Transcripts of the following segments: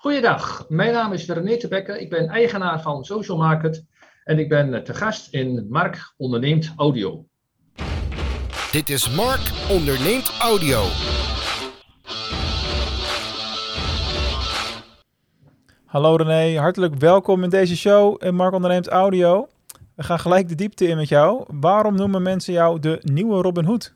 Goeiedag, mijn naam is René Tebekke. Ik ben eigenaar van Social Market en ik ben te gast in Mark Onderneemt Audio. Dit is Mark Onderneemt Audio. Hallo René, hartelijk welkom in deze show in Mark Onderneemt Audio. We gaan gelijk de diepte in met jou. Waarom noemen mensen jou de nieuwe Robin Hood?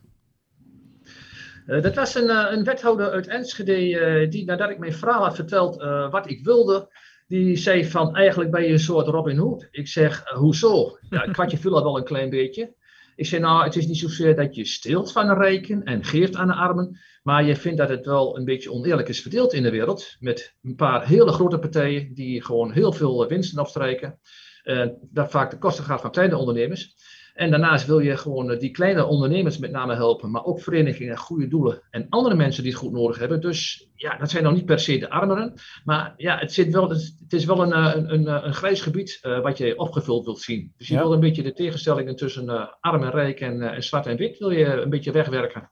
Uh, dat was een, uh, een, wethouder uit Enschede uh, die nadat ik mijn verhaal had verteld wat ik wilde, die zei van eigenlijk ben je een soort Robin Hood. Ik zeg, hoezo? Ja, het kwartje viel al wel een klein beetje. Ik zei, nou, het is niet zozeer dat je stilt van de rijken en geeft aan de armen, maar je vindt dat het wel een beetje oneerlijk is verdeeld in de wereld, met een paar hele grote partijen die gewoon heel veel winsten opstrijken. dat vaak de kosten gaat van kleine ondernemers. En daarnaast wil je gewoon eh, die kleine ondernemers met name helpen, maar ook verenigingen, goede doelen en andere mensen die het goed nodig hebben. Dus ja, dat zijn nog niet per se de armeren, maar ja, het, zit wel, het is wel een, eh, een, een, eh, een grijs gebied uh, wat je opgevuld wilt zien. Dus je wil een beetje de tegenstellingen tussen uh, arm en rijk en, en zwart en wit wil je een beetje wegwerken.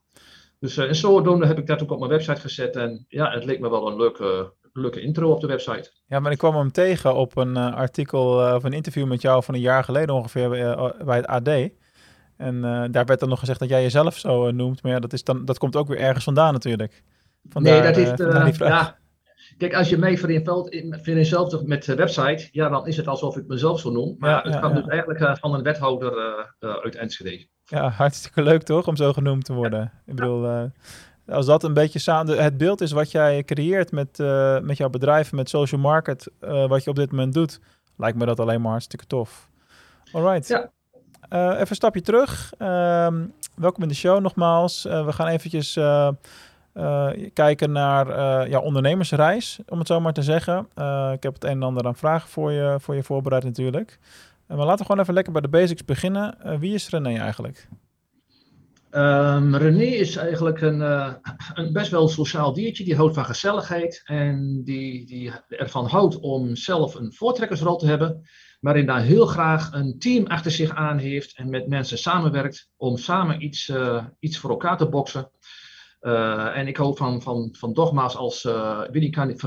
Dus en zodoende heb ik dat ook op mijn website gezet en ja, het leek me wel een leuke, leuke intro op de website. Ja, maar ik kwam hem tegen op een uh, artikel uh, of een interview met jou van een jaar geleden ongeveer bij, bij het AD. En daar werd dan nog gezegd dat jij jezelf zo noemt. Maar ja, dat, is dan, dat komt ook weer ergens vandaan natuurlijk. Vandaar, nee, dat is... ja, Kijk, als je mij vereenzelvigt met de website, ja, dan is het alsof ik mezelf zo noem. Maar ja, het ja. dus eigenlijk van een wethouder uh, uit Enschede. Ja, hartstikke leuk toch, om zo genoemd te worden. Ik bedoel, uh, als dat een beetje samen het beeld is wat jij creëert met, uh, met jouw bedrijf, met social market, uh, wat je op dit moment doet, lijkt me dat alleen maar hartstikke tof. Alright. Ja. Uh, even een stapje terug. Uh, welkom in de show nogmaals. we gaan eventjes kijken naar jouw ondernemersreis, om het zo maar te zeggen. ik heb het een en ander aan vragen voor je, voor je voorbereid natuurlijk. maar laten we gewoon even lekker bij de basics beginnen. wie is René eigenlijk? Um, René is eigenlijk een, uh, een, best wel sociaal diertje. Die houdt van gezelligheid en die, die ervan houdt om zelf een voortrekkersrol te hebben. Waarin daar heel graag een team achter zich aan heeft en met mensen samenwerkt om samen iets, uh, iets voor elkaar te boksen. Uh, en ik hou van, van, van dogma's als Willy kan niet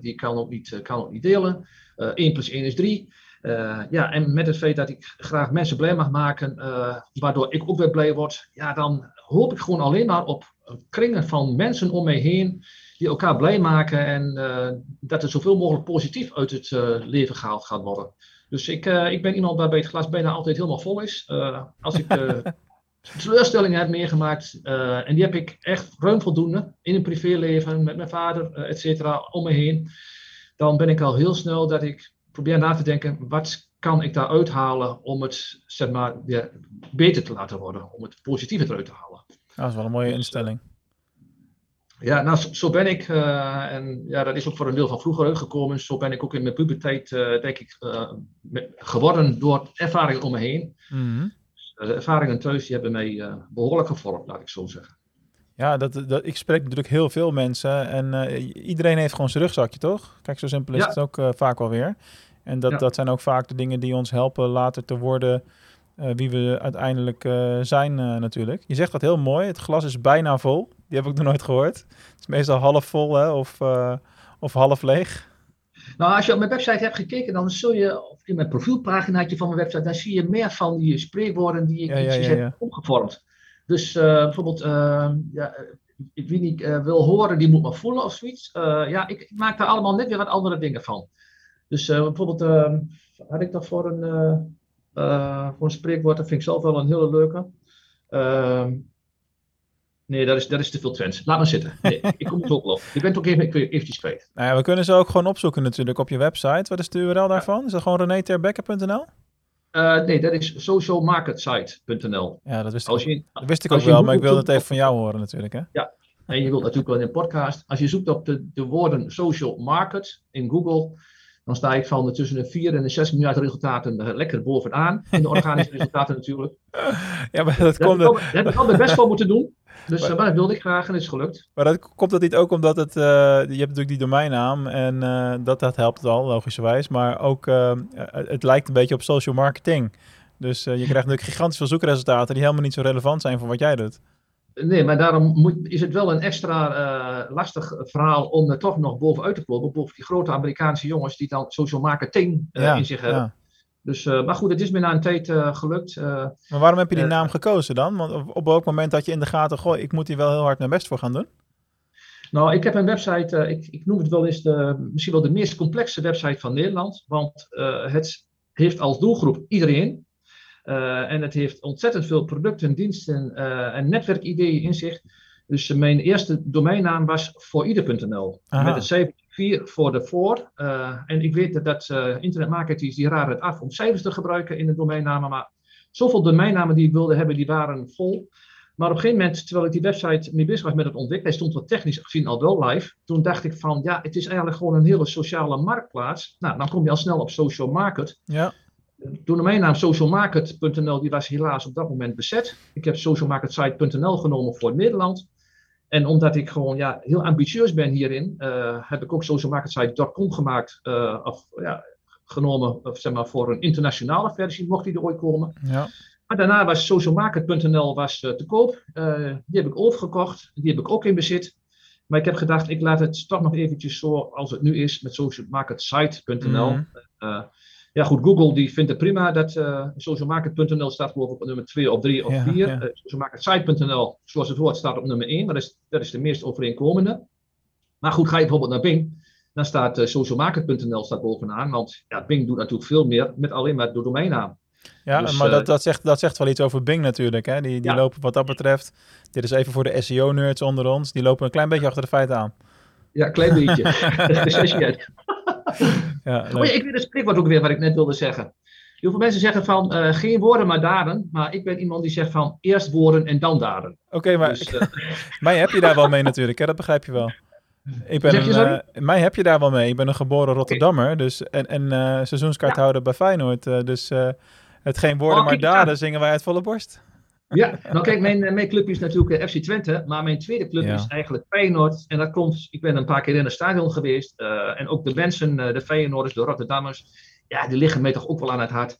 die kan ook niet, kan ook niet delen. 1 plus 1 is 3. Uh, ja, en met het feit dat ik graag mensen blij mag maken, uh, waardoor ik ook weer blij word, ja, dan hoop ik gewoon alleen maar op kringen van mensen om mij heen die elkaar blij maken en uh, dat er zoveel mogelijk positief uit het leven gehaald gaat worden. Dus ik, ik ben iemand waarbij het glas bijna altijd helemaal vol is. als ik teleurstellingen heb meegemaakt, en die heb ik echt ruim voldoende in een privéleven met mijn vader, et cetera, om me heen, dan ben ik al heel snel dat ik probeer na te denken, wat kan ik daar uithalen om het zeg maar, weer beter te laten worden, om het positieve eruit te halen. dat is wel een mooie dus, instelling. Ja, nou, zo, ben ik, uh, en ja, dat is ook voor een deel van vroeger gekomen. Zo ben ik ook in mijn puberteit, uh, denk ik, uh, geworden door ervaringen om me heen. Mm -hmm. de ervaringen thuis die hebben mij behoorlijk gevormd, laat ik zo zeggen. Ja, dat, dat, ik spreek natuurlijk heel veel mensen en uh, iedereen heeft gewoon zijn rugzakje, toch? Kijk, zo simpel is ja. het ook uh, vaak wel weer. En dat, ja. dat zijn ook vaak de dingen die ons helpen later te worden uh, wie we uiteindelijk zijn natuurlijk. Je zegt dat heel mooi, het glas is bijna vol. Die heb ik nog nooit gehoord. Het is meestal half vol hè? Of, of half leeg. Nou, als je op mijn website hebt gekeken, dan zul je, of in mijn profielpaginaatje van mijn website, dan zie je meer van die spreekwoorden die ik ja, heb omgevormd. Dus uh, bijvoorbeeld, uh, ja, wie niet uh, wil horen, die moet maar voelen of zoiets. ja, ik, ik, maak daar allemaal net weer wat andere dingen van. Dus bijvoorbeeld, ehm, had ik dat voor een, voor een spreekwoord, dat vind ik zelf wel een hele leuke. Ehm, nee, dat is, dat is te veel trends. Laat maar zitten. Nee, ik kom het ook op. Je bent ook even, ik eventjes kwijt. Nou ja, we kunnen ze ook gewoon opzoeken natuurlijk op je website. Wat is de URL daarvan? Is dat gewoon reneterbekke.nl? Uh, nee, dat is socialmarketsite.nl. Ja, dat wist ik, je, dat wist ik ook wel, maar ik wilde het even van jou horen natuurlijk. Hè? Ja, en je wilt natuurlijk wel in een podcast. Als je zoekt op de, de woorden social market in Google, dan sta ik van tussen de 4 en de 6 miljard resultaten lekker bovenaan. In de organische resultaten natuurlijk. Ja, maar dat komt... Dat heb ik altijd best wel moeten doen. Dus maar, uh, dat wilde ik graag en is gelukt. Maar dat, komt dat niet ook omdat het, uh, je hebt natuurlijk die domeinnaam en uh, dat, dat helpt al, logischerwijs. Maar ook, het lijkt een beetje op social marketing. Dus je krijgt natuurlijk gigantisch veel zoekresultaten die helemaal niet zo relevant zijn voor wat jij doet. Nee, maar daarom moet, is het wel een extra uh, lastig verhaal om er toch nog bovenuit te komen. Boven die grote Amerikaanse jongens die dan social marketing uh, ja, in zich hebben. Ja. Dus, uh, maar goed, het is me na een tijd gelukt. maar waarom heb je die naam gekozen dan? Want op, op welk moment dat je in de gaten, goh, ik moet hier wel heel hard mijn best voor gaan doen? Nou, ik heb een website, ik, ik, noem het wel eens de, misschien wel de meest complexe website van Nederland. Want het heeft als doelgroep iedereen. Uh, en het heeft ontzettend veel producten, diensten uh, en netwerkideeën in zich. Dus uh, mijn eerste domeinnaam was voorieder.nl. Met een cijfer 4 voor de voor. en ik weet dat internetmarketeers die raden het af om cijfers te gebruiken in de domeinnamen. Maar zoveel domeinnamen die ik wilde hebben, die waren vol. Maar op een gegeven moment, terwijl ik die website mee bezig was met het ontwikkelen, hij stond wat technisch gezien al wel live. Toen dacht ik van, ja, het is eigenlijk gewoon een hele sociale marktplaats. Nou, dan kom je al snel op social market. Ja domeinnaam socialmarket.nl die was helaas op dat moment bezet. Ik heb socialmarketsite.nl genomen voor Nederland. En omdat ik gewoon ja, heel ambitieus ben hierin, uh, heb ik ook socialmarketsite.com gemaakt. Uh, of, ja, genomen of, zeg maar, voor een internationale versie, mocht die er ooit komen. Ja. Maar daarna was socialmarket.nl was, uh, te koop. die heb ik overgekocht. Die heb ik ook in bezit. Maar ik heb gedacht, ik laat het toch nog eventjes zo als het nu is met socialmarketsite.nl. Mm ja, goed, Google die vindt het prima dat uh, socialmarket.nl staat geloof ik op nummer 2 of 3 of 4. Ja, ja. Uh, socialmarketsite.nl, zoals het hoort, staat op nummer 1, maar dat is, dat is de meest overeenkomende. Maar goed, ga je bijvoorbeeld naar Bing, dan staat uh, socialmarket.nl staat bovenaan, want ja, Bing doet natuurlijk veel meer met alleen maar de domeinnaam. Ja, dus, maar dat, dat, zegt, dat zegt wel iets over Bing natuurlijk. Hè? Die, die ja. lopen wat dat betreft, dit is even voor de SEO-nerds onder ons, die lopen een klein beetje achter de feiten aan. Ja, een klein beetje. dat is ja, oh ja, ik weet het spreekwoord ook weer wat ik net wilde zeggen. Heel veel mensen zeggen van uh, geen woorden maar daden. Maar ik ben iemand die zegt van eerst woorden en dan daden. Oké, okay, maar dus, uh... mij heb je daar wel mee natuurlijk. Hè? Dat begrijp je wel. Ik ben een, uh, mij heb je daar wel mee. Ik ben een geboren Rotterdammer. Okay. Dus, en en seizoenskaarthouder ja. bij Feyenoord. dus het geen woorden oh, maar daden zingen wij uit volle borst. Ja, nou kijk, mijn, eh, mijn club is natuurlijk eh, FC Twente, maar mijn tweede club is eigenlijk Feyenoord. En dat komt, ik ben een paar keer in het stadion geweest. Uh, en ook de mensen, de Feyenoorders, de Rotterdammers, ja, die liggen mij toch ook wel aan het hart.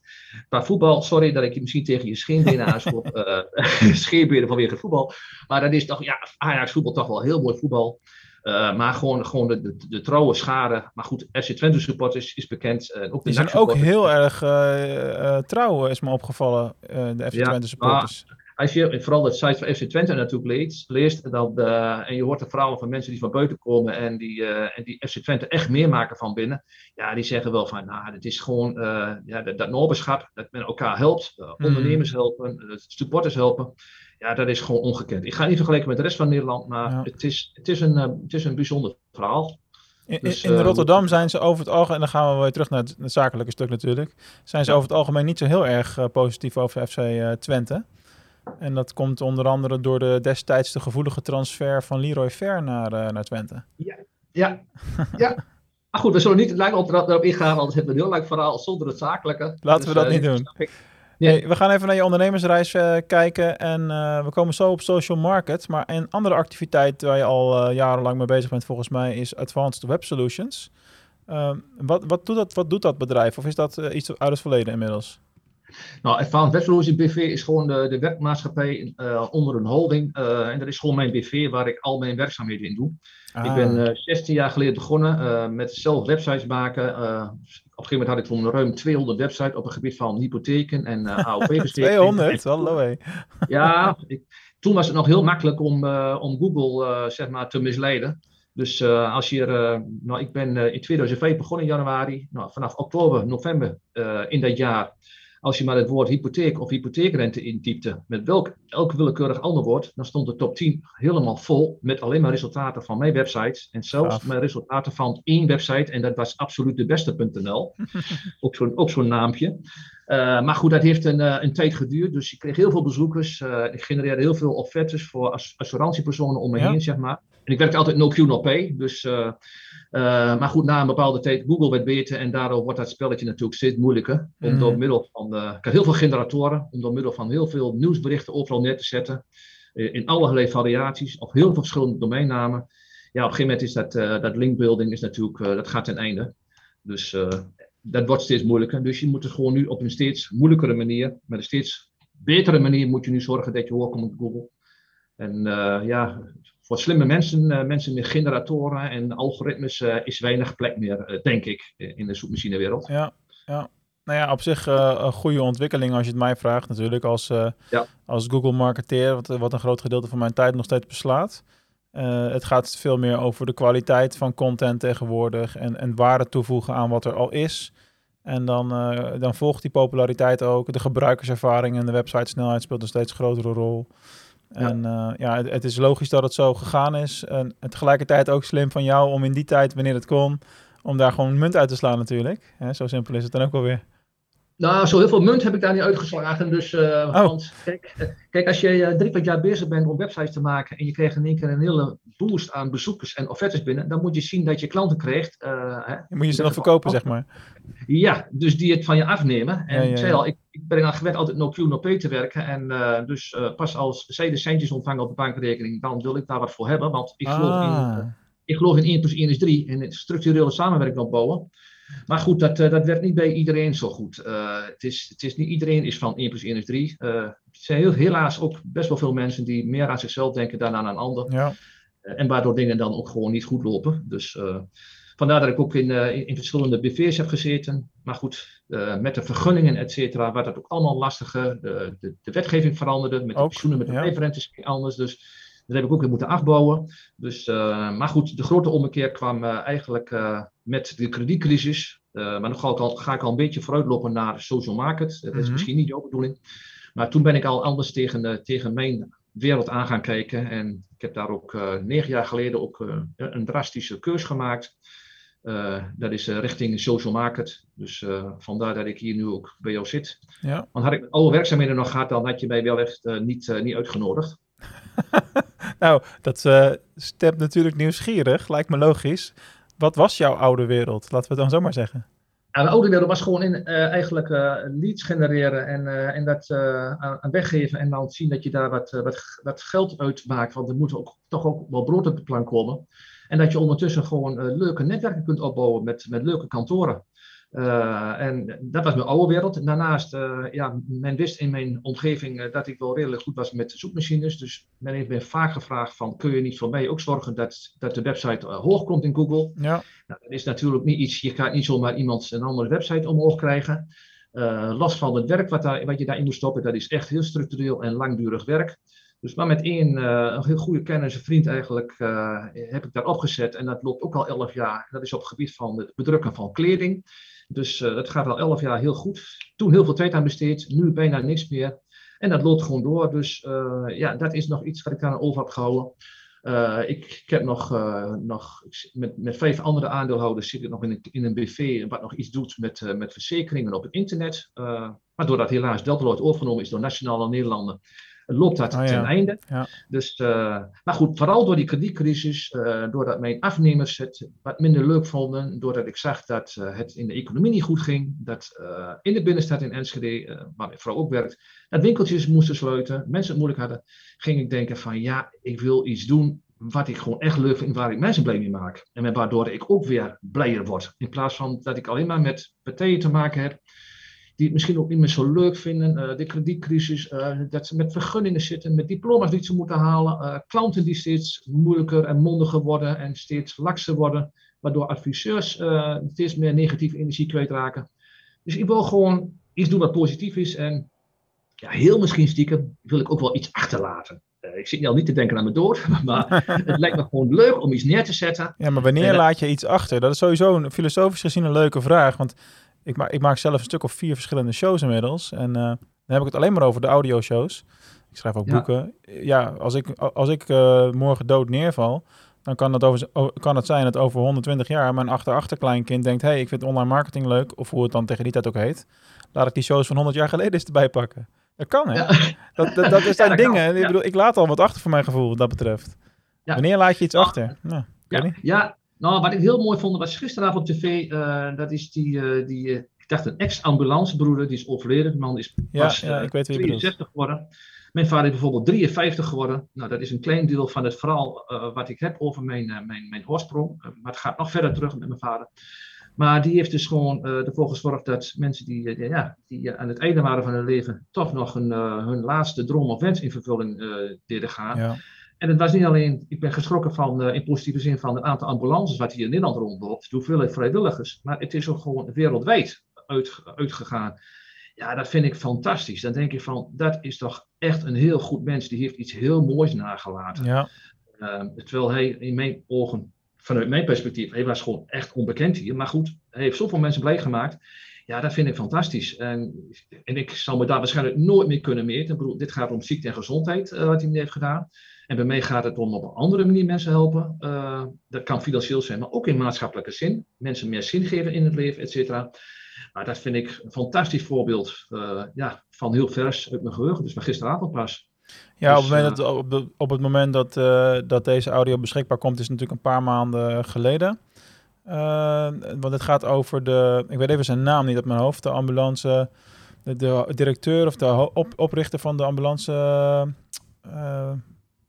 Maar voetbal, sorry dat ik je misschien tegen je scheenbenen aanschop. uh, scheenbenen vanwege voetbal. Maar dat is toch, ja, Ajax voetbal toch wel heel mooi voetbal. Uh, maar gewoon, gewoon de, de, de, trouwe schade. Maar goed, FC Twente supporters is bekend. Uh, ook die zijn ook heel erg uh, trouw, is me opgevallen, de FC ja, Twente supporters. Maar, als je vooral het site van FC Twente natuurlijk leest, leest dat, uh, en je hoort de verhalen van mensen die van buiten komen en die, uh, en die FC Twente echt meemaken van binnen, ja, die zeggen wel van, nou, het is gewoon uh, ja, dat, dat noberschap, dat men elkaar helpt, mm. ondernemers helpen, supporters helpen. Ja, dat is gewoon ongekend. Ik ga niet vergelijken met de rest van Nederland, maar ja. het, is, het, is een, het is een bijzonder verhaal. In, dus, in Rotterdam zijn ze over het algemeen, en dan gaan we weer terug naar het, het zakelijke stuk natuurlijk, zijn ze ja. over het algemeen niet zo heel erg positief over FC Twente. En dat komt onder andere door de destijds de gevoelige transfer van Leroy Fer naar, uh, naar Twente. Ja, ja, ja. Maar goed, we zullen niet lang op, erop ingaan, anders hebben we een heel lang verhaal zonder het zakelijke. Laten dus, we dat uh, niet doen. Nee, we gaan even naar je ondernemersreis uh, kijken en we komen zo op social market. Maar een andere activiteit waar je al jarenlang mee bezig bent volgens mij is Advanced Web Solutions. Ehm, wat, wat, doet dat, wat doet dat bedrijf of is dat iets uit het verleden inmiddels? Nou, Advanced Web Solutions BV is gewoon de, de webmaatschappij uh, onder een holding. Uh, en dat is gewoon mijn BV waar ik al mijn werkzaamheden in doe. Ah. Ik ben uh, eh, 16 jaar geleden begonnen met zelf websites maken. op een gegeven moment had ik toen ruim 200 websites op het gebied van hypotheken en AOP-bestedingen. 200? Hallo hé. Ja, ik, toen was het nog heel makkelijk om, om Google zeg maar, te misleiden. Dus als je nou, ik ben in 2005 begonnen in januari. Nou, vanaf oktober, november in dat jaar als je maar het woord hypotheek of hypotheekrente intypte met welk, elk willekeurig ander woord, dan stond de top 10 helemaal vol met alleen maar resultaten van mijn websites. En zelfs ja. mijn resultaten van één website, en dat was absoluut de beste.nl. ook zo'n zo'n naampje. Uh, maar goed, dat heeft een, uh, een tijd geduurd. Dus ik kreeg heel veel bezoekers. Uh, ik genereerde heel veel offertes voor ass assurantiepersonen om me ja. heen, zeg maar. En ik werkte altijd no Q, no pay. Dus uh, maar goed, na een bepaalde tijd, Google werd beter en daardoor wordt dat spelletje natuurlijk steeds moeilijker. Om mm. door middel van, uh, ik heb heel veel generatoren, om door middel van heel veel nieuwsberichten overal neer te zetten. Uh, in allerlei variaties, of heel veel verschillende domeinnamen. Ja, op een gegeven moment is dat, dat linkbuilding is natuurlijk, dat gaat ten einde. Dus dat wordt steeds moeilijker. Dus je moet het gewoon nu op een steeds moeilijkere manier, met een steeds betere manier moet je nu zorgen dat je hoort komt op Google. En ja, voor slimme mensen, mensen met generatoren en algoritmes, is weinig plek meer, denk ik, in de zoekmachinewereld. Ja, ja. Nou ja, op zich een goede ontwikkeling als je het mij vraagt natuurlijk. Als, ja. als Google marketeer, wat, wat een groot gedeelte van mijn tijd nog steeds beslaat. Uh, het gaat veel meer over de kwaliteit van content tegenwoordig en, en waarde toevoegen aan wat er al is. En dan, dan volgt die populariteit ook. De gebruikerservaring en de websitesnelheid speelt een steeds grotere rol. En ja, uh, ja het, is logisch dat het zo gegaan is. En, tegelijkertijd ook slim van jou om in die tijd, wanneer het kon, om daar gewoon munt uit te slaan natuurlijk. Hè, zo simpel is het dan ook wel weer. Nou, zo heel veel munt heb ik daar niet uitgeslagen. Dus, uh, want, kijk, uh, kijk, als je uh, drie kwart jaar bezig bent om websites te maken en je krijgt in één keer een hele boost aan bezoekers en offertes binnen, dan moet je zien dat je klanten krijgt. Hè, je moet je ze dan verkopen, zeg maar. Ja, dus die het van je afnemen. En ja, ja, ik zei al, ik, ik ben al gewend altijd no Q, no P te werken. En dus pas als zij de centjes ontvangen op de bankrekening, dan wil ik daar wat voor hebben. Want ik geloof, ah. in, ik geloof in 1 plus 1 is 3 en het structurele samenwerking opbouwen. Maar goed, dat, uh, dat werkt niet bij iedereen zo goed. Uh, het, is, het is niet iedereen is van 1 plus 1 is 3. Uh, er zijn heel, helaas ook best wel veel mensen die meer aan zichzelf denken dan aan een ander. Ja. en waardoor dingen dan ook gewoon niet goed lopen. Dus vandaar dat ik ook in, in, in, verschillende BV's heb gezeten. Maar goed, met de vergunningen, et cetera, werd dat ook allemaal lastiger. De, de, de wetgeving veranderde, met de pensioenen, met de leefrentes anders. Dus dat heb ik ook weer moeten afbouwen. Dus, maar goed, de grote ommekeer kwam eigenlijk met de kredietcrisis. maar dan ga ik, al, ga ik al een beetje vooruitlopen naar social market. Dat is mm -hmm. misschien niet jouw bedoeling. Maar toen ben ik al anders tegen, tegen mijn wereld aan gaan kijken. En ik heb daar ook negen jaar geleden ook een drastische keus gemaakt. dat is richting social market. Dus vandaar dat ik hier nu ook bij jou zit. Ja. Want had ik alle werkzaamheden nog gehad, dan had je mij wel echt niet, niet uitgenodigd. nou, dat stemt natuurlijk nieuwsgierig, lijkt me logisch. Wat was jouw oude wereld? Laten we het dan zo maar zeggen. Nou, mijn oude wereld was gewoon in, uh, eigenlijk uh, leads genereren en, en dat aan, weggeven. En dan zien dat je daar wat, wat, wat geld uit maakt. Want er moet ook, toch ook wel brood op de plank komen. En dat je ondertussen gewoon leuke netwerken kunt opbouwen met, met leuke kantoren. Uh, en dat was mijn oude wereld. Daarnaast, uh, ja, men wist in mijn omgeving uh, dat ik wel redelijk goed was met zoekmachines. Dus men heeft me vaak gevraagd van, kun je niet voor mij ook zorgen dat, dat de website hoog komt in Google? Ja. Nou, dat is natuurlijk niet iets, je gaat niet zomaar iemand een andere website omhoog krijgen. los van het werk wat, daar, wat je daarin moet stoppen, dat is echt heel structureel en langdurig werk. Dus maar met één een heel goede kennis, een vriend eigenlijk, heb ik daar opgezet. En dat loopt ook al elf jaar. Dat is op het gebied van het bedrukken van kleding. Dus uh, dat gaat al elf jaar heel goed. Toen heel veel tijd aan besteed, nu bijna niks meer. En dat loopt gewoon door. Dus uh, ja, dat is nog iets wat ik aan over heb gehouden. Ik, ik, heb nog, nog met, met vijf andere aandeelhouders zit ik nog in een, in een BV wat nog iets doet met, met verzekeringen op het internet. maar doordat helaas Deltaloid overgenomen is door Nationale Nederlanden, loopt dat oh, ten einde. Ja. Dus, uh, maar goed, vooral door die kredietcrisis, uh, doordat mijn afnemers het wat minder leuk vonden, doordat ik zag dat uh, het in de economie niet goed ging, dat in de binnenstad in Enschede, waar mijn vrouw ook werkt, dat winkeltjes moesten sluiten, mensen het moeilijk hadden, ging ik denken van ja, ik wil iets doen wat ik gewoon echt leuk vind, waar ik mensen blij mee maak. En waardoor ik ook weer blijer word. In plaats van dat ik alleen maar met partijen te maken heb die het misschien ook niet meer zo leuk vinden. Uh, de kredietcrisis, uh, dat ze met vergunningen zitten, met diploma's die ze moeten halen. Uh, klanten die steeds moeilijker en mondiger worden en steeds lakser worden. Waardoor adviseurs steeds meer negatieve energie kwijtraken. Dus ik wil gewoon iets doen wat positief is. En ja, heel misschien stiekem wil ik ook wel iets achterlaten. ik zit al niet te denken aan mijn dood, maar het lijkt me gewoon leuk om iets neer te zetten. Ja, maar wanneer laat je iets achter? Dat is sowieso een, filosofisch gezien een leuke vraag. Want ik, maak, ik maak zelf een stuk of vier verschillende shows inmiddels. En uh, dan heb ik het alleen maar over de audioshows. Ik schrijf ook boeken. Ja, als ik, als ik uh, morgen dood neerval, dan kan het, over, kan het zijn dat over 120 jaar mijn achter-achterkleinkind denkt... hey, ik vind online marketing leuk, of hoe het dan tegen die tijd ook heet. Laat ik die shows van 100 jaar geleden eens erbij pakken. Dat kan, hè? Ja. Dat, dat, dat zijn dingen. Ik, bedoel, ik laat al wat achter voor mijn gevoel, wat dat betreft. Wanneer laat je iets achter? Nou, ja, ja, nou, wat ik heel mooi vond, was gisteravond op tv, uh, dat is die, uh, die uh, ik dacht een ex-ambulancebroeder, die is overleden. De man is pas ja, ja, ik weet 63 geworden. Mijn vader is bijvoorbeeld 53 geworden. Nou, dat is een klein deel van het verhaal wat ik heb over mijn, mijn, mijn oorsprong. maar het gaat nog verder terug met mijn vader. Maar die heeft dus gewoon ervoor gezorgd dat mensen die, ja, die aan het einde waren van hun leven toch nog een, hun laatste droom of wens in vervulling deden gaan. Ja. En het was niet alleen, ik ben geschrokken van, in positieve zin van het aantal ambulances wat hier in Nederland rondloopt, de hoeveelheid vrijwilligers, maar het is ook gewoon wereldwijd uit, uitgegaan. Ja, dat vind ik fantastisch. Dan denk ik van, dat is toch echt een heel goed mens. Die heeft iets heel moois nagelaten. Ja. Uh, terwijl hij in mijn ogen, vanuit mijn perspectief, hij was gewoon echt onbekend hier. Maar goed, hij heeft zoveel mensen blij gemaakt. Ja, dat vind ik fantastisch. En, en ik zal me daar waarschijnlijk nooit meer kunnen meten. Ik bedoel, dit gaat om ziekte en gezondheid, uh, wat hij heeft gedaan. En bij mij gaat het om op een andere manier mensen helpen. Uh, dat kan financieel zijn, maar ook in maatschappelijke zin. Mensen meer zin geven in het leven, et cetera. Maar dat vind ik een fantastisch voorbeeld uh, ja, van heel vers uit mijn geheugen. Dus van gisteravond pas. Ja, op, het moment dus, dat, op, op het moment dat, dat deze audio beschikbaar komt, is natuurlijk een paar maanden geleden. Uh, want het gaat over de, ik weet even zijn naam niet op mijn hoofd, de ambulance, de, de directeur of de op, oprichter van de ambulance,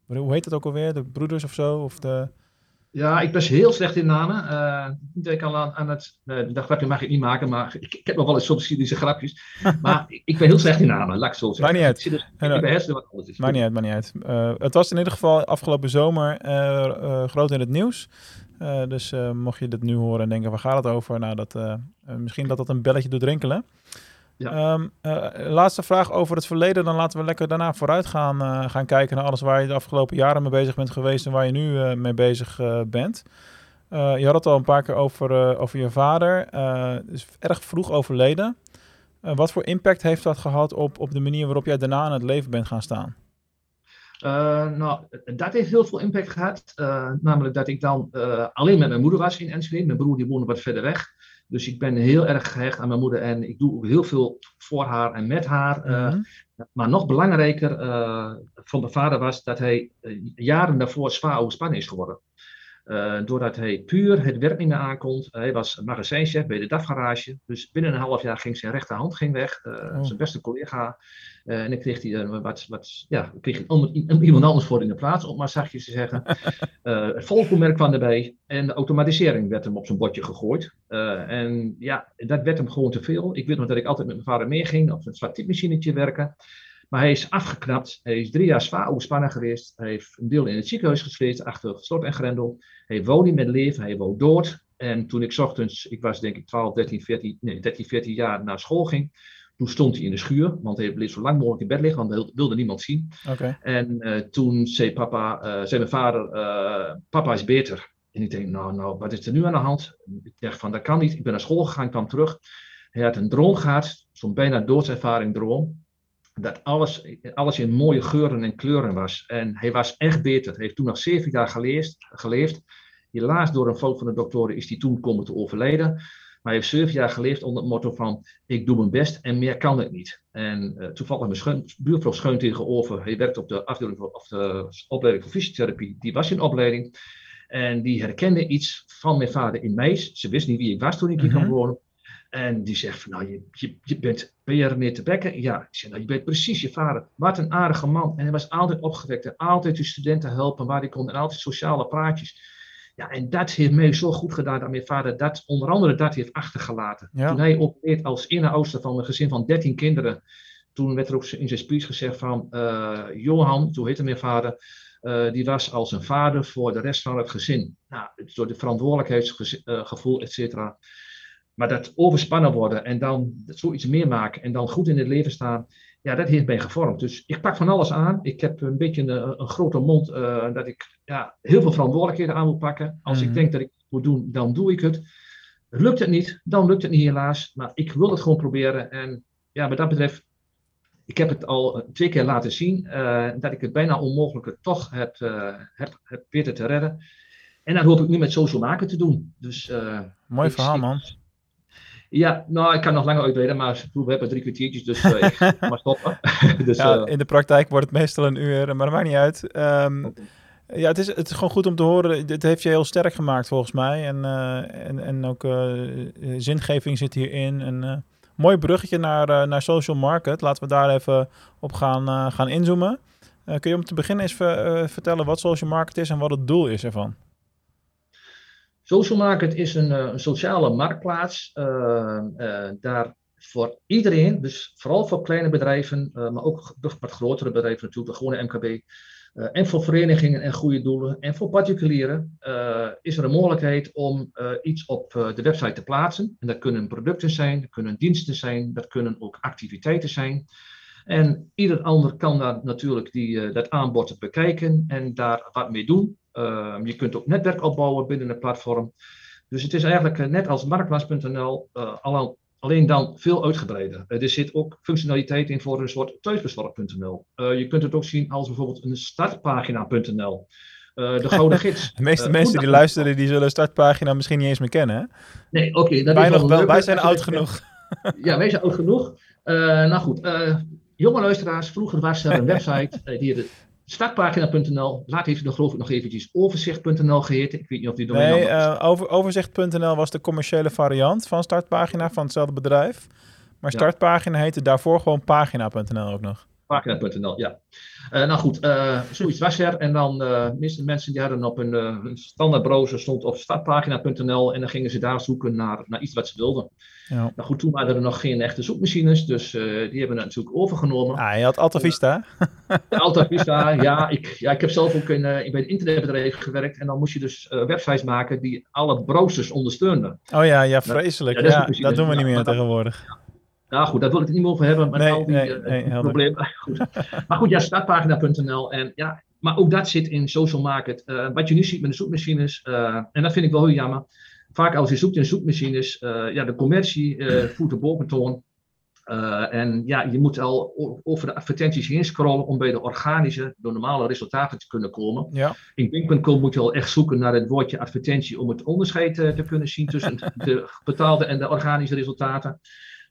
hoe heet het ook alweer, de broeders of zo? Of de, ja, ik ben heel slecht in namen. Uh, ik al aan, aan het. Uh, dat grapje mag ik niet maken, maar ik, ik heb nog wel eens subsidische grapjes. maar ik, ik, ben heel slecht in namen, laat ik zo zeggen. Maakt niet uit. Ik, dus, ik ben wat anders is. Maakt niet uit, maakt niet uit. Uh, het was in ieder geval afgelopen zomer groot in het nieuws. Dus mocht je dit nu horen en denken, waar gaat het over? Nou, dat, misschien dat dat een belletje doet rinkelen. Ja. Um, laatste vraag over het verleden. Dan laten we lekker daarna vooruit gaan, gaan kijken naar alles waar je de afgelopen jaren mee bezig bent geweest en waar je nu mee bezig bent. je had het al een paar keer over, over je vader. is erg vroeg overleden. wat voor impact heeft dat gehad op, op de manier waarop jij daarna in het leven bent gaan staan? Nou, dat heeft heel veel impact gehad. namelijk dat ik dan alleen met mijn moeder was in Enschede. Mijn broer die woonde wat verder weg. Dus ik ben heel erg gehecht aan mijn moeder en ik doe heel veel voor haar en met haar. Eh, mhm. maar nog belangrijker voor mijn vader was dat hij eh, jaren daarvoor zwaar overspannen is geworden. Doordat hij puur het werk niet meer aankon. hij was magazijnchef bij de DAF-garage. Dus binnen een half jaar ging zijn rechterhand ging weg. Oh. Zijn beste collega. en dan kreeg hij wat, wat, ja, kreeg iemand anders voor in de plaats, om maar zachtjes te zeggen. het volkomerk kwam erbij. En de automatisering werd hem op zijn bordje gegooid. En ja, dat werd hem gewoon te veel. Ik weet nog dat ik altijd met mijn vader meeging, op een zwart typemachinetje werken. Maar hij is afgeknapt. Hij is drie jaar zwaar overspannen geweest. Hij heeft een deel in het ziekenhuis gezeten, achter slot en grendel. Hij woonde niet met leven, hij woonde dood. En toen ik ochtends, ik was denk ik 12, 13, 14, nee, 13, 14 jaar naar school ging, toen stond hij in de schuur, want hij bleef zo lang mogelijk in bed liggen, want wilde niemand zien. Okay. En uh, toen zei, papa, uh, zei mijn vader, uh, papa is beter. En ik denk, nou, nou, wat is er nu aan de hand? Ik dacht van, dat kan niet. Ik ben naar school gegaan, kwam terug. Hij had een droom gehad, zo'n bijna doodservaring droom. Dat alles, alles in mooie geuren en kleuren was. En hij was echt beter. Hij heeft toen nog zeven jaar geleefd. geleefd. Helaas, door een fout van de doktoren, is hij toen komen te overlijden. Maar hij heeft zeven jaar geleefd onder het motto van: ik doe mijn best en meer kan ik niet. En uh, toevallig mijn scheun, buurvrouw Scheun tegenover, hij werkt op de afdeling of de opleiding voor fysiotherapie, die was in opleiding. En die herkende iets van mijn vader in mij. Ze wist niet wie ik was toen ik hier kwam mhm. wonen. En die zegt van, nou, je, je, je bent, ben te bekken? Ja, ik zeg, nou, je bent precies je vader. Wat een aardige man. En hij was altijd opgewekt en altijd de studenten helpen waar hij kon. En altijd sociale praatjes. Ja, en dat heeft mij zo goed gedaan dat mijn vader dat, onder andere dat heeft achtergelaten. Toen hij opleed als oudste van een gezin van 13 kinderen. Toen werd er ook in zijn speech gezegd van, uh, Johan, toen heette mijn vader, uh, die was als een vader voor de rest van het gezin. Nou, door de verantwoordelijkheidsgevoel, et cetera. Maar dat overspannen worden en dan zoiets meemaken en dan goed in het leven staan, ja, dat heeft mij gevormd. Dus ik pak van alles aan. Ik heb een beetje een, een grote mond uh, dat ik ja, heel veel verantwoordelijkheden aan moet pakken. Als ik mhm. denk dat ik het moet doen, dan doe ik het. Lukt het niet, dan lukt het niet helaas. Maar ik wil het gewoon proberen. En ja, wat dat betreft ik heb het al twee keer laten zien uh, dat ik het bijna onmogelijke toch heb, uh, heb, heb weten te redden. En dat hoop ik nu met social maken te doen. Dus, Mooi verhaal, man. Ja, nou, ik kan nog langer uitbreiden, maar we hebben drie kwartiertjes, dus ik ga maar stoppen. dus, ja, in de praktijk wordt het meestal een uur, maar dat maakt niet uit. Um, ja, het is, het is gewoon goed om te horen. Het heeft je heel sterk gemaakt, volgens mij. En, en, en ook zingeving zit hierin. En Mooi bruggetje naar, naar social market. Laten we daar even op gaan, gaan inzoomen. Kun je om te beginnen eens vertellen wat social market is en wat het doel is ervan? Social Market is een, een sociale marktplaats. daar voor iedereen, dus vooral voor kleine bedrijven, maar ook wat grotere bedrijven natuurlijk, de gewone MKB. en voor verenigingen en goede doelen. En voor particulieren is er een mogelijkheid om iets op de website te plaatsen. En dat kunnen producten zijn, dat kunnen diensten zijn, dat kunnen ook activiteiten zijn. En ieder ander kan daar natuurlijk die, dat aanbod bekijken en daar wat mee doen. Ehm, je kunt ook netwerk opbouwen binnen het platform. Dus het is eigenlijk eh, net als marktplaats.nl, uh, alleen dan veel uitgebreider. er zit ook functionaliteit in voor een soort thuisbezorg.nl. Je kunt het ook zien als bijvoorbeeld een startpagina.nl. Uh, de gouden gids. De meeste mensen die luisteren, die zullen startpagina misschien niet eens meer kennen, hè? Nee, oké. Okay, wij, nog wel, wij zijn oud genoeg. ja, wij zijn oud genoeg. nou goed, jonge luisteraars, vroeger was er een website die de startpagina.nl. Laat even nog, geloof ik nog eventjes overzicht.nl geheten. Ik weet niet of die domein Nee, uh, over, overzicht.nl was de commerciële variant van startpagina van hetzelfde bedrijf. Maar startpagina heette daarvoor gewoon pagina.nl ook nog. Pagina.nl, ja. Uh, nou goed, uh, zoiets was er. En dan uh, meeste mensen die hadden op een, een standaard browser stond op startpagina.nl en dan gingen ze daar zoeken naar, naar iets wat ze wilden. Ja. Nou goed, toen waren er nog geen echte zoekmachines, dus die hebben het natuurlijk overgenomen. Ah, je had AltaVista? ja, AltaVista, ja ik, ja. ik heb zelf ook in, bij een internetbedrijf gewerkt en dan moest je dus websites maken die alle browsers ondersteunden. Oh ja, ja vreselijk. Ja, dat, ja, dat doen we niet meer tegenwoordig. Nou goed, daar wil ik het niet meer over hebben, maar al die uh, problemen. goed. Maar goed, ja, startpagina.nl. En ja, maar ook dat zit in social market. Uh, wat je nu ziet met de zoekmachines, uh, en dat vind ik wel heel jammer. Vaak als je zoekt in zoekmachines, ja, de commercie voert de boventoon. en ja, je moet al over de advertenties heen scrollen om bij de organische, de normale resultaten te kunnen komen. Ja. In Bing.com moet je al echt zoeken naar het woordje advertentie om het onderscheid te kunnen zien tussen de betaalde en de organische resultaten.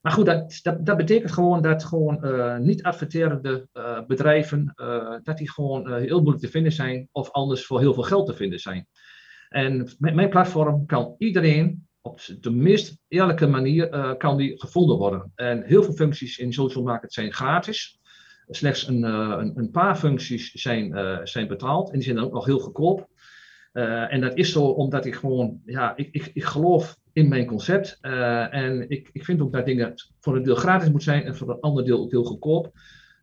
Maar goed, dat, dat, betekent gewoon dat gewoon uh, niet adverterende uh, bedrijven, uh, dat die gewoon heel moeilijk te vinden zijn of anders voor heel veel geld te vinden zijn. En met mijn platform kan iedereen op de meest eerlijke manier kan die gevonden worden. En heel veel functies in social market zijn gratis. Slechts een, een, een paar functies zijn, zijn betaald en die zijn dan ook nog heel goedkoop. en dat is zo omdat ik gewoon, ja, ik, ik, ik geloof in mijn concept. Uh, en ik, ik vind ook dat dingen voor een deel gratis moeten zijn en voor een ander deel ook heel goedkoop.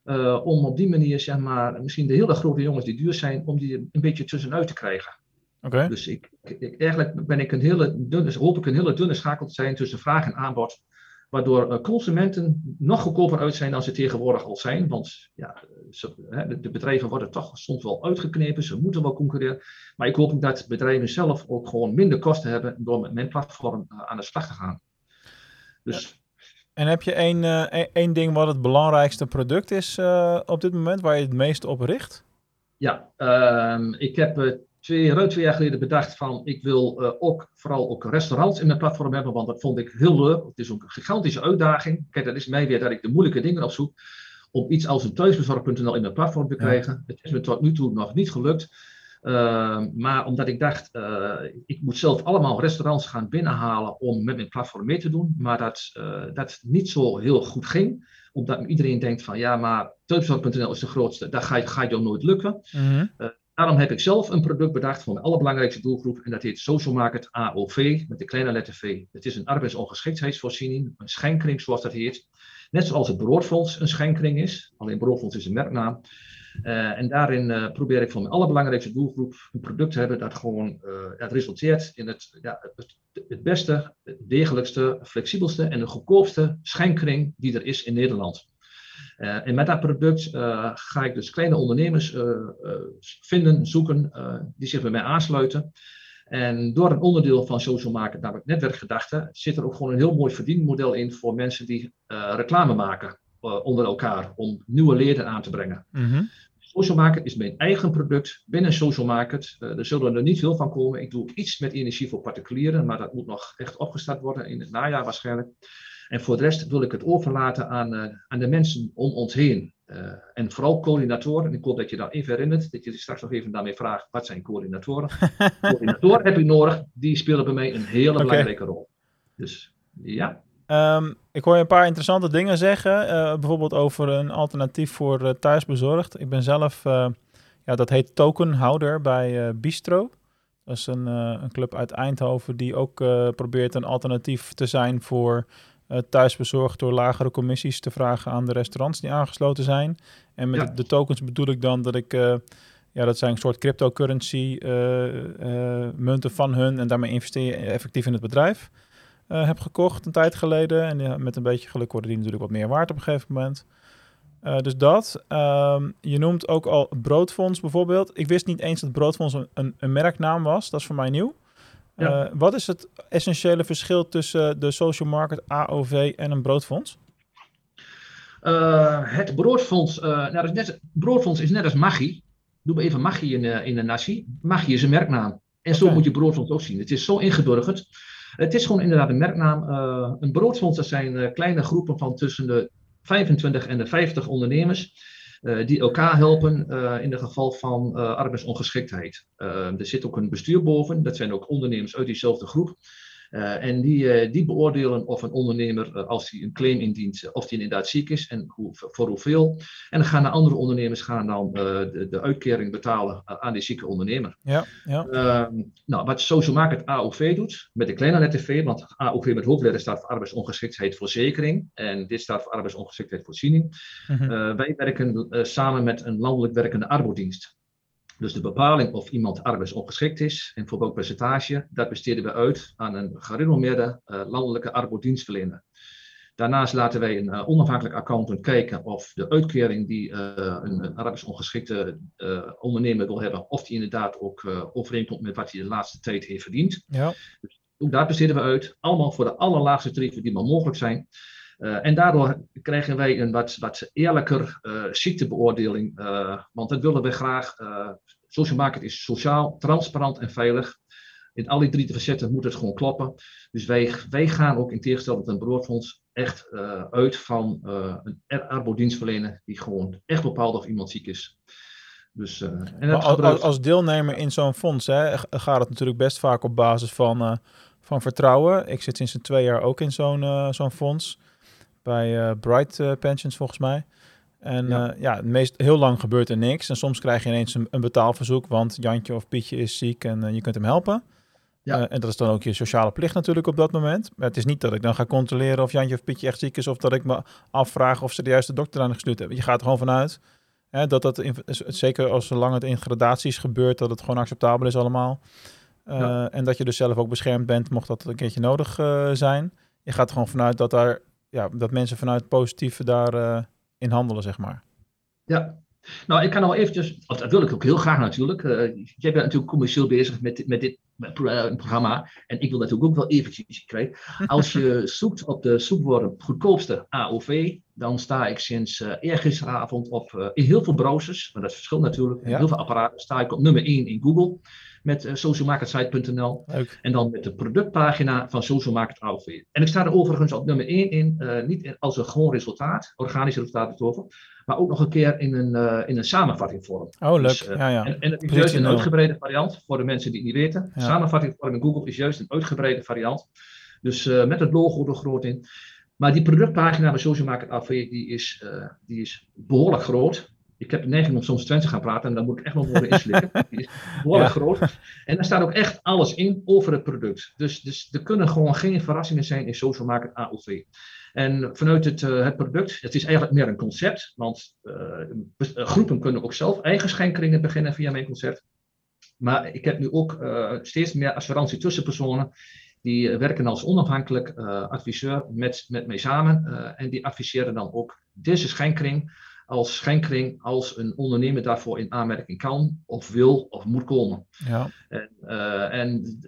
Uh, om op die manier, zeg maar, misschien de hele grote jongens die duur zijn, om die een beetje tussenuit te krijgen. Okay. Dus ik, ik, eigenlijk ben ik een hele dunne, hoop ik een hele dunne schakel te zijn tussen vraag en aanbod waardoor eh, consumenten nog goedkoper uit zijn dan ze tegenwoordig al zijn. Want ja, de bedrijven worden toch soms wel uitgeknepen, ze moeten wel concurreren. Maar ik hoop ook dat bedrijven zelf ook gewoon minder kosten hebben door met mijn platform eh, aan de slag te gaan. Dus... En heb je één, uh, één ding wat het belangrijkste product is op dit moment, waar je het meest op richt? Ja, uh, ik heb twee, ruim twee jaar geleden bedacht van ik wil uh, ook vooral ook restaurants in mijn platform hebben, want dat vond ik heel leuk. Het is ook een gigantische uitdaging. Kijk, dat is mij weer dat ik de moeilijke dingen opzoek om iets als een thuisbezorg.nl in mijn platform te krijgen. Het is me tot nu toe nog niet gelukt. Uh, maar omdat ik dacht, uh, ik moet zelf allemaal restaurants gaan binnenhalen om met mijn platform mee te doen, maar dat, dat niet zo heel goed ging omdat iedereen denkt van ja, maar thuisbezorg.nl is de grootste, dat gaat, gaat jou nooit lukken. Mm -hmm. Daarom heb ik zelf een product bedacht voor mijn allerbelangrijkste doelgroep en dat heet Social Market AOV met de kleine letter V. Het is een arbeidsongeschiktheidsvoorziening, een schenkring zoals dat heet. Net zoals het broodfonds een schenkring is, alleen broodfonds is een merknaam. Uh, en daarin uh, probeer ik voor mijn allerbelangrijkste doelgroep een product te hebben dat gewoon het resulteert in het, ja, het, beste, het degelijkste, flexibelste en de goedkoopste schenkring die er is in Nederland. Uh, en met dat product uh, ga ik dus kleine ondernemers uh, vinden, zoeken, die zich bij mij aansluiten. En door een onderdeel van social market, namelijk netwerkgedachte, zit er ook gewoon een heel mooi verdienmodel in voor mensen die reclame maken onder elkaar om nieuwe leden aan te brengen. Mm -hmm. Social market is mijn eigen product binnen social market. er zullen er niet veel van komen. Ik doe iets met energie voor particulieren, maar dat moet nog echt opgestart worden in het najaar waarschijnlijk. En voor de rest wil ik het overlaten aan, uh, aan de mensen om ons heen. Uh, en vooral coördinatoren. Ik hoop dat je daar even herinnert, dat je straks nog even daarmee vraagt, wat zijn coördinatoren? coördinatoren heb ik nodig, die spelen bij mij een hele okay. belangrijke rol. Dus ja. Um, ik hoor je een paar interessante dingen zeggen, uh, bijvoorbeeld over een alternatief voor thuisbezorgd. Ik ben zelf, ja, dat heet tokenhouder bij Bistro. Dat is een, een club uit Eindhoven die ook probeert een alternatief te zijn voor thuisbezorgd door lagere commissies te vragen aan de restaurants die aangesloten zijn. En met de tokens bedoel ik dan dat ik ja, dat zijn een soort cryptocurrency munten van hun en daarmee investeer je effectief in het bedrijf. heb gekocht een tijd geleden. En ja, met een beetje geluk worden die natuurlijk wat meer waard op een gegeven moment. Dus dat. Um, je noemt ook al Broodfonds bijvoorbeeld. Ik wist niet eens dat Broodfonds een, een, een merknaam was. Dat is voor mij nieuw. Ja. Uh, wat is het essentiële verschil tussen de social market AOV en een broodfonds? Uh, het broodfonds, nou, is net, broodfonds is net als Maggi. Doe maar even Maggi in, in de nasi. Maggi is een merknaam. En zo moet je broodfonds ook zien. Het is zo ingedurgd. Het is gewoon inderdaad een merknaam. een broodfonds, dat zijn kleine groepen van tussen de 25 en de 50 ondernemers die elkaar helpen uh, in het geval van uh, arbeidsongeschiktheid. er zit ook een bestuur boven, dat zijn ook ondernemers uit diezelfde groep. Uh, en die, uh, die beoordelen of een ondernemer, uh, als hij een claim indient, of die inderdaad ziek is en hoe, voor hoeveel. En dan gaan de andere ondernemers gaan dan de, de, uitkering betalen aan die zieke ondernemer. Ja, ja. Ehm, nou, wat Social Market AOV doet, met de kleine letter V, want AOV met hoofdletter staat voor arbeidsongeschiktheid verzekering. En dit staat voor arbeidsongeschiktheid voorziening. -hmm. wij werken samen met een landelijk werkende arbodienst. Dus de bepaling of iemand arbeidsongeschikt is en voor welk percentage, dat besteden we uit aan een gerenommeerde uh, landelijke arbeidsdienstverlener. Daarnaast laten wij een uh, onafhankelijk accountant kijken of de uitkering die uh, een, een arbeidsongeschikte ondernemer wil hebben, of die inderdaad ook overeenkomt met wat hij de laatste tijd heeft verdiend. Ja. Dus ook daar besteden we uit, allemaal voor de allerlaagste tarieven die maar mogelijk zijn. Uh, en daardoor krijgen wij een wat, wat eerlijker uh, ziektebeoordeling. Uh, want dat willen we graag. social market is sociaal, transparant en veilig. In al die drie facetten moet het gewoon kloppen. Dus wij, wij gaan ook in tegenstelling tot een broodfonds echt uit van een arbodienstverlener die gewoon echt bepaalt of iemand ziek is. Dus, en als, als, als, deelnemer in zo'n fonds hè, gaat het natuurlijk best vaak op basis van, van vertrouwen. Ik zit sinds een twee jaar ook in zo'n zo'n fonds bij uh, Bright uh, Pensions volgens mij. En ja, uh, ja meest, heel lang gebeurt er niks. En soms krijg je ineens een, een betaalverzoek, want Jantje of Pietje is ziek en je kunt hem helpen. Ja. en dat is dan ook je sociale plicht natuurlijk op dat moment. Maar het is niet dat ik dan ga controleren of Jantje of Pietje echt ziek is, of dat ik me afvraag of ze de juiste dokter aan gestuurd hebben. Je gaat er gewoon vanuit hè, dat dat, in, zeker als zolang het in gradaties gebeurt, dat het gewoon acceptabel is allemaal. Ja. En dat je dus zelf ook beschermd bent, mocht dat een keertje nodig zijn. Je gaat er gewoon vanuit dat daar ja, dat mensen vanuit positieve daarin uh, in handelen, zeg maar. Ja, nou, ik kan al eventjes, dat wil ik ook heel graag natuurlijk. Uh, jij bent natuurlijk commercieel bezig met, met dit met, uh, programma. En ik wil natuurlijk ook wel eventjes krijgen. Als je zoekt op de zoekwoorden goedkoopste AOV, dan sta ik sinds uh, eergisteravond op in heel veel browsers, maar dat verschilt natuurlijk. Ja. Heel veel apparaten sta ik op nummer 1 in Google met uh, socialmarketsite.nl. En dan met de productpagina van Social Market. En ik sta er overigens op nummer 1 in, uh, niet als een gewoon resultaat, organisch resultaat het over, maar ook nog een keer in een, uh, in een samenvattingvorm. Oh, leuk. Dus, ja, ja. En, en het is juist een uitgebreide variant voor de mensen die het niet weten. Ja. Samenvattingvorm in Google is juist een uitgebreide variant. Dus met het logo er groot in. Maar die productpagina van Social Market AV die is, die is behoorlijk groot ik heb de neiging om soms Twente te gaan praten en dan moet ik echt nog worden inslikken. Die is behoorlijk ja. groot. En daar staat ook echt alles in over het product. Dus, dus er kunnen gewoon geen verrassingen zijn in social market AOV. En vanuit het, uh, het product, het is eigenlijk meer een concept, want uh, groepen kunnen ook zelf eigen schenkeringen beginnen via mijn concept. Maar ik heb nu ook uh, steeds meer assurantie tussenpersonen die werken als onafhankelijk adviseur met, met mij samen. en die adviseren dan ook deze schenkring als schenkring als een ondernemer daarvoor in aanmerking kan of wil of moet komen. Ja. En, uh, en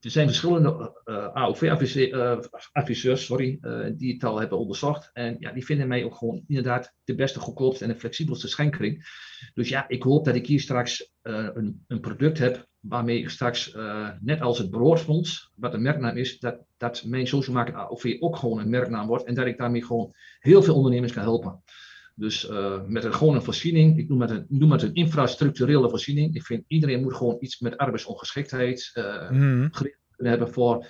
er zijn verschillende uh, eh, AOV-adviseurs uh, sorry, die het al hebben onderzocht. En ja, die vinden mij ook gewoon inderdaad de beste, goedkoopste en de flexibelste schenkring. Dus ja, ik hoop dat ik hier straks een, een, product heb waarmee ik straks, net als het broodfonds, wat een merknaam is, dat, dat mijn social market AOV ook gewoon een merknaam wordt. En dat ik daarmee gewoon heel veel ondernemers kan helpen. Dus uh, met een, gewoon een voorziening, ik noem het een, noem het een infrastructurele voorziening. Ik vind iedereen moet gewoon iets met arbeidsongeschiktheid uh, mm. hebben voor,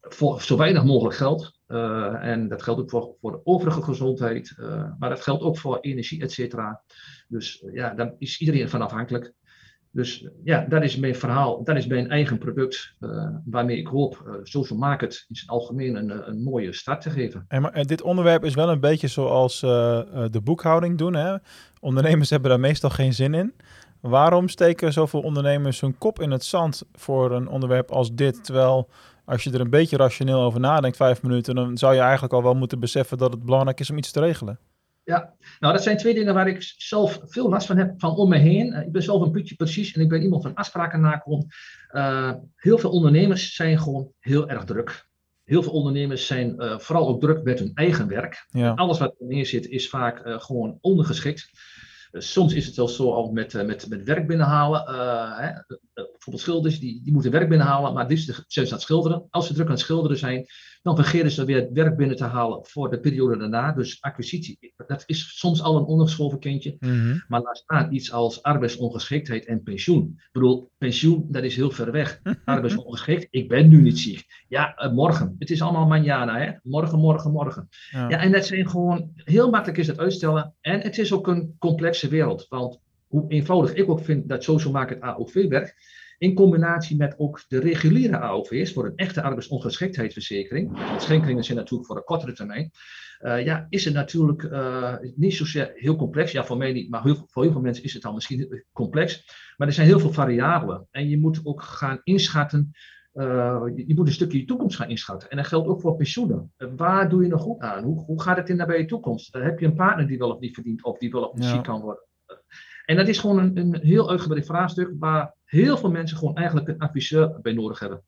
voor zo weinig mogelijk geld. Uh, en dat geldt ook voor, voor de overige gezondheid, maar dat geldt ook voor energie, et cetera. Dus ja, daar is iedereen van afhankelijk. Dus ja, dat is mijn verhaal, dat is mijn eigen product, uh, waarmee ik hoop uh, social market in zijn algemeen een, een mooie start te geven. En maar, dit onderwerp is wel een beetje zoals de boekhouding doen. Hè? Ondernemers hebben daar meestal geen zin in. Waarom steken zoveel ondernemers hun kop in het zand voor een onderwerp als dit? Terwijl als je er een beetje rationeel over nadenkt, vijf minuten, dan zou je eigenlijk al wel moeten beseffen dat het belangrijk is om iets te regelen. Ja, nou dat zijn twee dingen waar ik zelf veel last van heb van om me heen. Ik ben zelf een putje precies en ik ben iemand van afspraken nakomt. Uh, heel veel ondernemers zijn gewoon heel erg druk. Heel veel ondernemers zijn uh, vooral ook druk met hun eigen werk. Ja. Alles wat er neer zit is vaak uh, gewoon ondergeschikt. soms is het wel zo al met, met, met werk binnenhalen. Hè, bijvoorbeeld schilders, die, die moeten werk binnenhalen, maar dit zijn ze aan het schilderen. Als ze druk aan het schilderen zijn, dan vergeten ze weer het werk binnen te halen voor de periode daarna. Dus acquisitie, dat is soms al een ondergeschoven kindje. Mhm. Maar laat staan iets als arbeidsongeschiktheid en pensioen. Ik bedoel, pensioen, dat is heel ver weg. Arbeidsongeschikt, ik ben nu niet ziek. Ja, uh, morgen. Het is allemaal manjana, hè. Morgen, morgen, morgen. Ja. ja, en dat zijn gewoon, heel makkelijk is het uitstellen. En het is ook een complexe wereld. Want hoe eenvoudig ik ook vind dat social market AOV werkt, in combinatie met ook de reguliere AOV's voor een echte arbeidsongeschiktheidsverzekering. Schenkingen zijn natuurlijk voor een kortere termijn. Uh, ja, is het natuurlijk uh, niet zozeer heel complex. Ja, voor mij niet, maar heel, voor heel veel mensen is het dan misschien complex. Maar er zijn heel veel variabelen. En je moet ook gaan inschatten. Uh, je moet een stukje je toekomst gaan inschatten. En dat geldt ook voor pensioenen. waar doe je nog goed aan? Hoe, hoe gaat het in nabije toekomst? heb je een partner die wel of niet verdient, of die wel of niet ziek kan worden? En dat is gewoon een, een heel uitgebreid vraagstuk waar heel veel mensen gewoon eigenlijk een adviseur bij nodig hebben.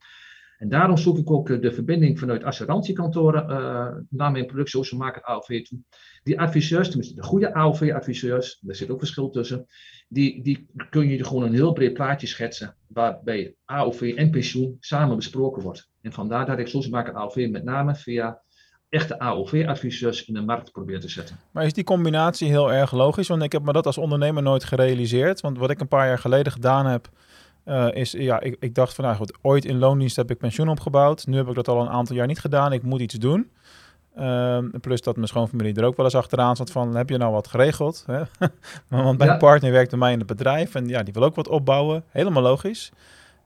En daarom zoek ik ook de verbinding vanuit assurantiekantoren uh, naar mijn product Social Market AOV toe. Die adviseurs, tenminste de goede AOV-adviseurs, daar zit ook verschil tussen, die, die kun je gewoon een heel breed plaatje schetsen waarbij AOV en pensioen samen besproken wordt. En vandaar dat ik Social Market AOV met name via echte AOV-adviseurs in de markt probeer te zetten. Maar is die combinatie heel erg logisch? Want ik heb me dat als ondernemer nooit gerealiseerd. Want wat ik een paar jaar geleden gedaan heb, uh, is, ja, ik, ik dacht van, nou goed, ooit in loondienst heb ik pensioen opgebouwd. Nu heb ik dat al een aantal jaar niet gedaan. Ik moet iets doen. Um, plus dat mijn schoonfamilie er ook wel eens achteraan zat van, heb je nou wat geregeld? Hè? Want mijn ja. partner werkt bij mij in het bedrijf en ja, die wil ook wat opbouwen. Helemaal logisch.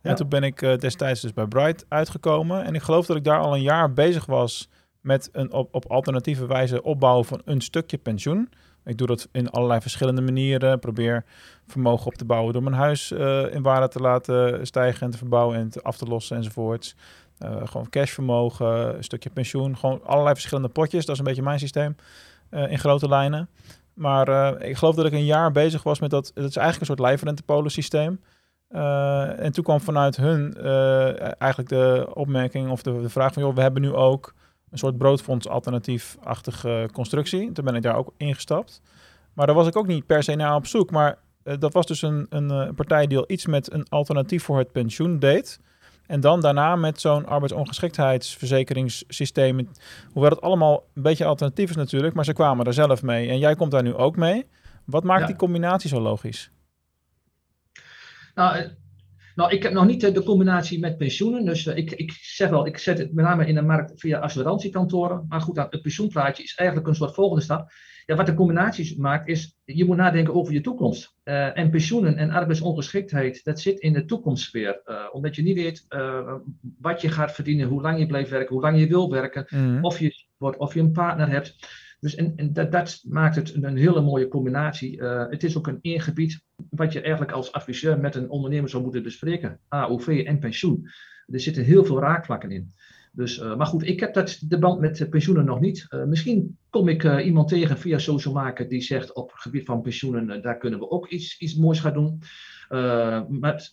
Ja. En toen ben ik uh, destijds dus bij Bright uitgekomen. En ik geloof dat ik daar al een jaar bezig was met een op, op alternatieve wijze opbouwen van een stukje pensioen. Ik doe dat in allerlei verschillende manieren. Probeer vermogen op te bouwen door mijn huis uh, in waarde te laten stijgen en te verbouwen en te af te lossen enzovoorts. Uh, gewoon cashvermogen, een stukje pensioen. Gewoon allerlei verschillende potjes. Dat is een beetje mijn systeem uh, in grote lijnen. Maar ik geloof dat ik een jaar bezig was met dat. Het is eigenlijk een soort lijfrentepolen systeem. en toen kwam vanuit hun eigenlijk de opmerking of de, de vraag van... joh, we hebben nu ook een soort broodfonds alternatief-achtige constructie. Toen ben ik daar ook ingestapt. Maar daar was ik ook niet per se naar op zoek. Maar uh, dat was dus een, een uh, partij die al iets met een alternatief voor het pensioen deed. En dan daarna met zo'n arbeidsongeschiktheidsverzekeringssysteem. Hoewel het allemaal een beetje alternatief is natuurlijk, maar ze kwamen er zelf mee. En jij komt daar nu ook mee. Wat maakt ja. die combinatie zo logisch? Nou, nou, ik heb nog niet de combinatie met pensioenen. Dus uh, ik, ik zeg wel, ik zet het met name in de markt via assurantiekantoren. Maar goed, het pensioenplaatje is eigenlijk een soort volgende stap. Ja, wat de combinatie maakt, is je moet nadenken over je toekomst. Uh, en pensioenen en arbeidsongeschiktheid, dat zit in de toekomstsfeer. Uh, omdat je niet weet wat je gaat verdienen, hoe lang je blijft werken, hoe lang je wil werken, mm. of, je, of je een partner hebt. Dus en, en dat, dat, maakt het een hele mooie combinatie. Uh, het is ook een ingebied wat je eigenlijk als adviseur met een ondernemer zou moeten bespreken. AOV en pensioen. Er zitten heel veel raakvlakken in. Dus, uh, maar goed, ik heb dat, de band met pensioenen nog niet. Uh, misschien kom ik iemand tegen via social maken die zegt op het gebied van pensioenen, daar kunnen we ook iets, iets moois gaan doen. maar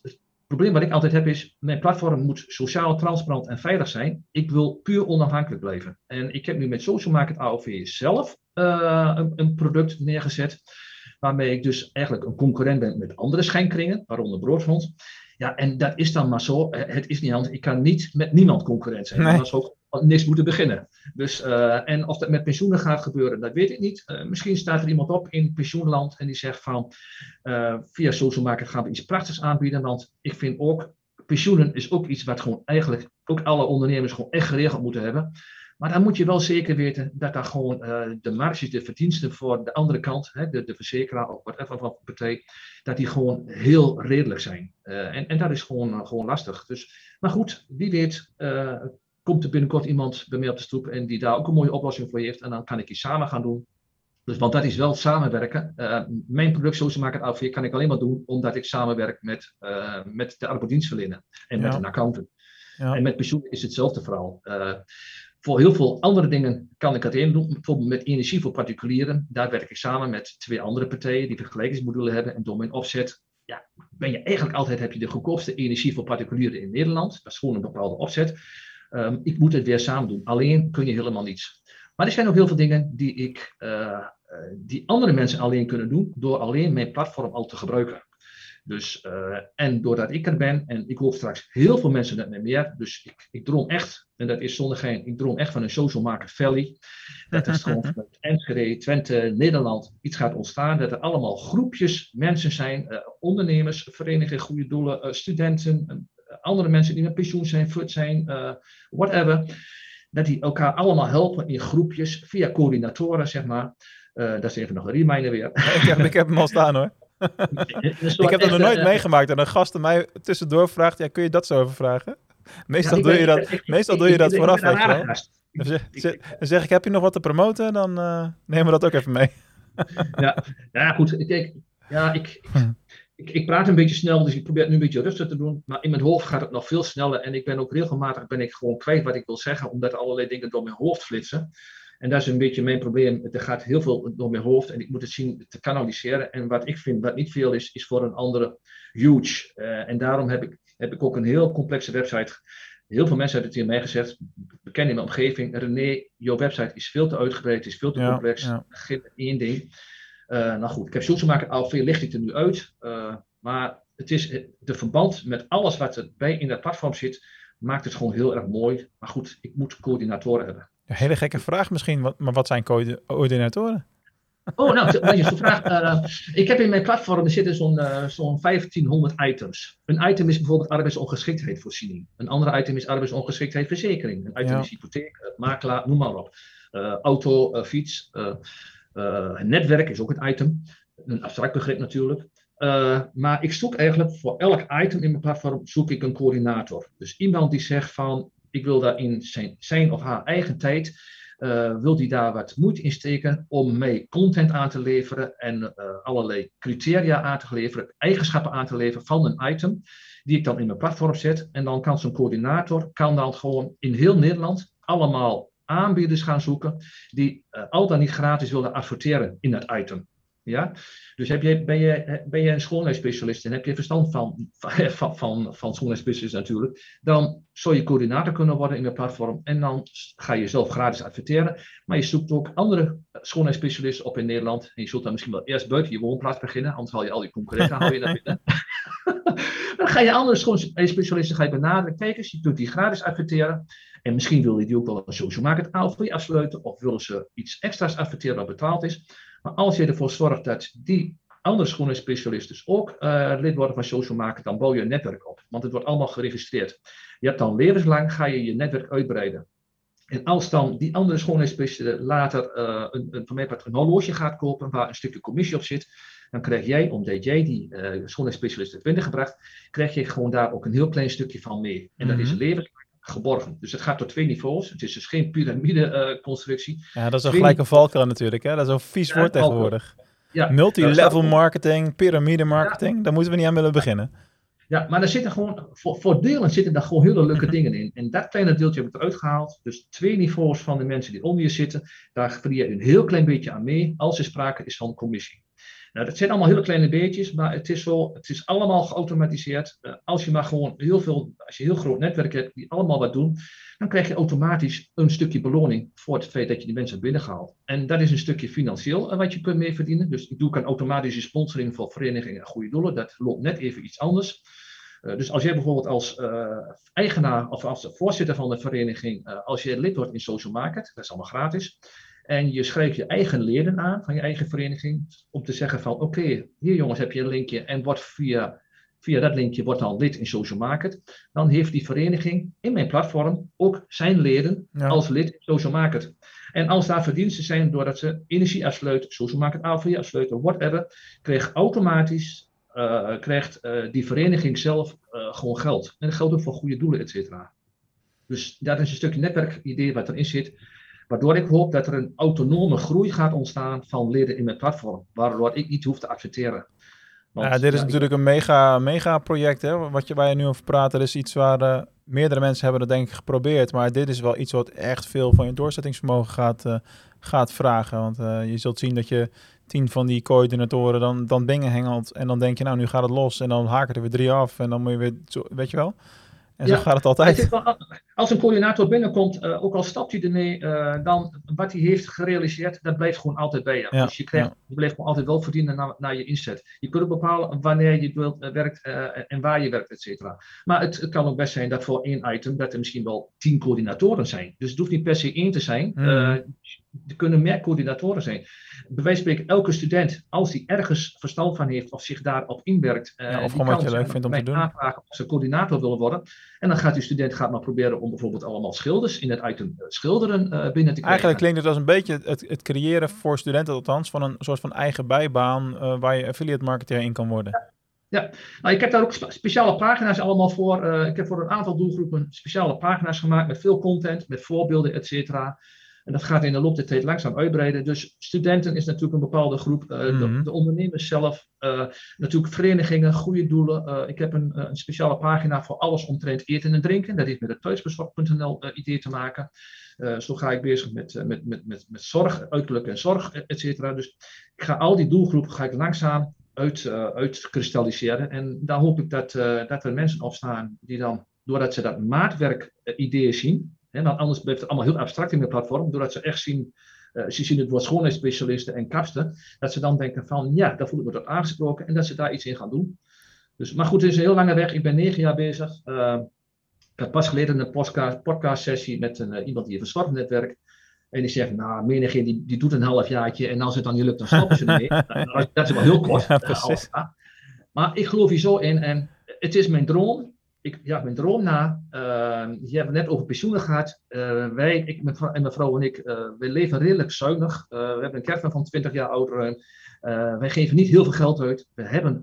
probleem wat ik altijd heb is, mijn platform moet sociaal, transparant en veilig zijn. Ik wil puur onafhankelijk blijven. En ik heb nu met Social Market AOV zelf uh, een, een, product neergezet, waarmee ik dus eigenlijk een concurrent ben met andere schijnkringen, waaronder Broodfonds. Ja, en dat is dan maar zo. Het is niet anders. Ik kan niet met niemand concurrent zijn. Nee. Dat is ook niks moeten beginnen. Dus, uh, en of dat met pensioenen gaat gebeuren, dat weet ik niet. Uh, misschien staat er iemand op in pensioenland en die zegt van uh, via social market gaan we iets prachtigs aanbieden. Want ik vind ook, pensioenen is ook iets wat gewoon eigenlijk ook alle ondernemers gewoon echt geregeld moeten hebben. Maar dan moet je wel zeker weten dat daar gewoon de marges, de verdiensten voor de andere kant, hè, de, de verzekeraar of whatever van partij, dat die gewoon heel redelijk zijn. En, en dat is gewoon, gewoon lastig. Dus, maar goed, wie weet komt er binnenkort iemand bij mij op de stoep en die daar ook een mooie oplossing voor heeft. En dan kan ik die samen gaan doen. Dus, want dat is wel samenwerken. mijn product Social Market AV kan ik alleen maar doen omdat ik samenwerk met, met de arbeidsdienstverlener en met een accountant. Ja. En met pensioen is hetzelfde verhaal. Voor heel veel andere dingen kan ik het in doen. Bijvoorbeeld met energie voor particulieren. Daar werk ik samen met twee andere partijen die vergelijkingsmodulen hebben. En door mijn opzet ja, ben je eigenlijk altijd heb je de goedkoopste energie voor particulieren in Nederland. Dat is gewoon een bepaalde opzet. Um, ik moet het weer samen doen. Alleen kun je helemaal niets. Maar er zijn ook heel veel dingen die, ik, uh, die andere mensen alleen kunnen doen door alleen mijn platform al te gebruiken. Dus, uh, en doordat ik er ben, en ik hoop straks heel veel mensen met mij meer, dus ik, ik droom echt, en dat is zonder geen, ik droom echt van een social market valley. Dat is gewoon vanuit Enschede, Twente, Nederland iets gaat ontstaan, dat er allemaal groepjes mensen zijn, uh, ondernemers, verenigingen, goede doelen, uh, studenten, andere mensen die met pensioen zijn, fut zijn, whatever. Dat die elkaar allemaal helpen in groepjes, via coördinatoren, zeg maar. dat is even nog een reminder weer. ik, heb, ik heb hem al staan hoor. ik heb dat nog nooit meegemaakt. En een gast mij tussendoor vraagt, ja, kun je dat zo even vragen? Meestal, doe, je dat, meestal doe je dat vooraf, weet je wel. Dan zeg, ik, heb je nog wat te promoten? Dan uh, nemen we dat ook even mee. ja, ja, goed. Kijk, ja, ik, hm. Ik, ik, praat een beetje snel, dus ik probeer het nu een beetje rustig te doen. Maar in mijn hoofd gaat het nog veel sneller. En ik ben ook regelmatig ben ik gewoon kwijt wat ik wil zeggen, omdat allerlei dingen door mijn hoofd flitsen. En dat is een beetje mijn probleem. Er gaat heel veel door mijn hoofd en ik moet het zien te kanaliseren. En wat ik vind, wat niet veel is, is voor een andere huge. Uh, en daarom heb ik, heb ik ook een heel complexe website. Heel veel mensen hebben het hier mij gezegd, bekend in mijn omgeving. René, jouw website is veel te uitgebreid, is veel te ja, complex. Ja. Geen één ding. Uh, nou goed, ik heb zo'n maken, al veel licht ik er nu uit. Uh, maar het is de verband met alles wat erbij in dat platform zit, maakt het gewoon heel erg mooi. Maar goed, ik moet coördinatoren hebben. Een hele gekke vraag misschien, maar wat zijn coördinatoren? Oh, nou, dat is vraag. Uh, ik heb in mijn platform er zitten zo'n uh, zo'n 1500 items. Een item is bijvoorbeeld arbeidsongeschiktheidsvoorziening. Een andere item is arbeidsongeschiktheidsverzekering. Een item ja. is hypotheek, makelaar, noem maar op. auto, fiets, netwerk is ook een item. Een abstract begrip natuurlijk. maar ik zoek eigenlijk voor elk item in mijn platform zoek ik een coördinator. Dus iemand die zegt van ik wil daar in zijn, zijn of haar eigen tijd, uh, wil die daar wat moeite in steken om mee content aan te leveren en allerlei criteria aan te leveren, eigenschappen aan te leveren van een item, die ik dan in mijn platform zet. En dan kan zo'n coördinator, kan dan gewoon in heel Nederland allemaal aanbieders gaan zoeken die uh, al dan niet gratis willen adverteren in dat item. Ja? Dus heb je, ben, je, ben je een schoonheidsspecialist en heb je verstand van, van, van, van schoonheidsspecialist natuurlijk, dan zou je coördinator kunnen worden in het platform en dan ga je zelf gratis adverteren. Maar je zoekt ook andere schoonheidsspecialisten op in Nederland en je zult dan misschien wel eerst buiten je woonplaats beginnen, anders haal je al die concurrenten hou je naar binnen. dan ga je andere schoonheidsspecialisten ga je benaderen. Kijk eens, je kunt die gratis adverteren. En misschien wil je die ook wel een social market ALV afsluiten of willen ze iets extra's adverteren wat betaald is. Maar als je ervoor zorgt dat die andere schoenenspecialisten dus ook uh, lid worden van Social Market, dan bouw je een netwerk op. Want het wordt allemaal geregistreerd. Je hebt dan levenslang, ga je je netwerk uitbreiden. En als dan die andere schoonheidsspecialist later uh, een, een, van mij een horloge gaat kopen waar een stukje commissie op zit, dan krijg jij, omdat jij die uh, schoonheidsspecialist hebt binnengebracht, krijg je gewoon daar ook een heel klein stukje van mee. En dat is mhm. levenslang geborgen. Dus het gaat door twee niveaus. Het is dus geen piramide-constructie. Uh, ja, dat is een gelijke valkuil natuurlijk. Hè? Dat is een vies woord tegenwoordig. Ja, Multilevel marketing, piramide marketing, ja. daar moeten we niet aan willen beginnen. Ja, maar er zitten gewoon, voor, voor delen zitten daar gewoon hele leuke dingen in. En dat kleine deeltje heb ik eruit gehaald. Dus twee niveaus van de mensen die onder je zitten, daar verdien je een heel klein beetje aan mee als er sprake is van commissie. Nou, dat zijn allemaal hele kleine beetjes, maar het is, zo, het is allemaal geautomatiseerd. Uh, als je maar gewoon heel veel, als je heel groot netwerk hebt die allemaal wat doen, dan krijg je automatisch een stukje beloning voor het feit dat je die mensen hebt binnengehaald. En dat is een stukje financieel uh, wat je kunt mee verdienen. Dus ik doe een automatische sponsoring voor verenigingen en goede doelen. Dat loopt net even iets anders. Uh, dus als jij bijvoorbeeld als eigenaar of als voorzitter van de vereniging, als je lid wordt in Social Market, dat is allemaal gratis, en je schrijft je eigen leden aan van je eigen vereniging om te zeggen van oké, hier jongens heb je een linkje en word via via dat linkje wordt dan lid in Social Market. Dan heeft die vereniging in mijn platform ook zijn leden Ja. als lid in Social Market. En als daar verdiensten zijn doordat ze energie afsluiten, Social Market AV afsluiten, whatever, krijgt automatisch eh, krijgt, eh, die vereniging zelf eh, gewoon geld. En dat geldt ook voor goede doelen, et cetera. Dus dat is een stukje netwerkidee wat erin zit. Waardoor ik hoop dat er een autonome groei gaat ontstaan van leden in mijn platform. Waardoor ik niet hoef te adverteren. Want, ja, dit is ja, natuurlijk een mega, mega project, hè? Wat je, waar je nu over praat. Dat is iets waar eh, meerdere mensen hebben dat denk ik geprobeerd. Maar dit is wel iets wat echt veel van je doorzettingsvermogen gaat, eh, gaat vragen. Want eh, je zult zien dat je tien van die coördinatoren dan, dan dingen hengelt. En dan denk je, nou, nu gaat het los. En dan haken er weer drie af. En dan moet je weer, zo, weet je wel? En Ja, zo gaat het Het altijd. is wel- als een coördinator binnenkomt, eh, ook al stapt hij ermee, eh, dan wat hij heeft gerealiseerd, dat blijft gewoon altijd bij je. Ja, dus je, krijgt, ja. je blijft gewoon altijd wel verdienen naar, naar je inzet. Je kunt ook bepalen wanneer je wilt, eh, werkt en waar je werkt, et cetera. Maar het, het kan ook best zijn dat voor één item dat er misschien wel tien coördinatoren zijn. Dus het hoeft niet per se één te zijn. Eh, er kunnen meer coördinatoren zijn. Bij wijze van spreken, elke student, als hij ergens verstand van heeft of zich daarop inwerkt, Ja, of die gewoon wat je leuk vindt om te doen. aanvragen of ze coördinator willen worden. En dan gaat die student gaat maar proberen om bijvoorbeeld allemaal schilders in het item eh, schilderen eh, binnen te krijgen. Eigenlijk klinkt het als een beetje het, het creëren voor studenten althans van een soort van eigen bijbaan eh, waar je affiliate marketeer in kan worden. Nou, ik heb daar ook spe- speciale pagina's allemaal voor. Ik heb voor een aantal doelgroepen speciale pagina's gemaakt met veel content, met voorbeelden, et cetera. En dat gaat in de loop der tijd langzaam uitbreiden. Dus studenten is natuurlijk een bepaalde groep. eh, Mhm. de, de ondernemers zelf. eh, natuurlijk verenigingen, goede doelen. Eh, ik heb een, een speciale pagina voor alles omtrent eten en drinken. Dat heeft met het thuisbezorg.nl idee te maken. Zo ga ik bezig met, met, met, met, met zorg, uiterlijk en zorg, et cetera. Dus ik ga al die doelgroepen ga ik langzaam uit, uitkristalliseren. En daar hoop ik dat, dat er mensen op staan die dan, doordat ze dat maatwerk-idee zien, want anders blijft het allemaal heel abstract in de platform, doordat ze echt zien, eh, ze zien het woord schoonheidsspecialisten en kapsten, dat ze dan denken van, ja, daar voel ik me tot aangesproken en dat ze daar iets in gaan doen. Dus, maar goed, het is een heel lange weg. Ik ben negen jaar bezig. Eh, ik had pas geleden een podcast, podcast sessie met een, eh, iemand die een verzorgnetwerk. En die zegt, nou, menigeen die, die doet een half jaartje en als het dan niet lukt, dan stoppen ze ermee. Nou, dat is wel heel kort. Ja, een precies. half jaar. Maar ik geloof hier zo in en het is mijn droom. Ik, ja, mijn droom na. Uh, je hebt het net over pensioenen gehad. Uh, wij, ik vrouw, en mijn vrouw en ik, uh, wij leven redelijk zuinig. Uh, we hebben een kerstman van 20 jaar oud ruim. Uh, wij geven niet heel veel geld uit. We hebben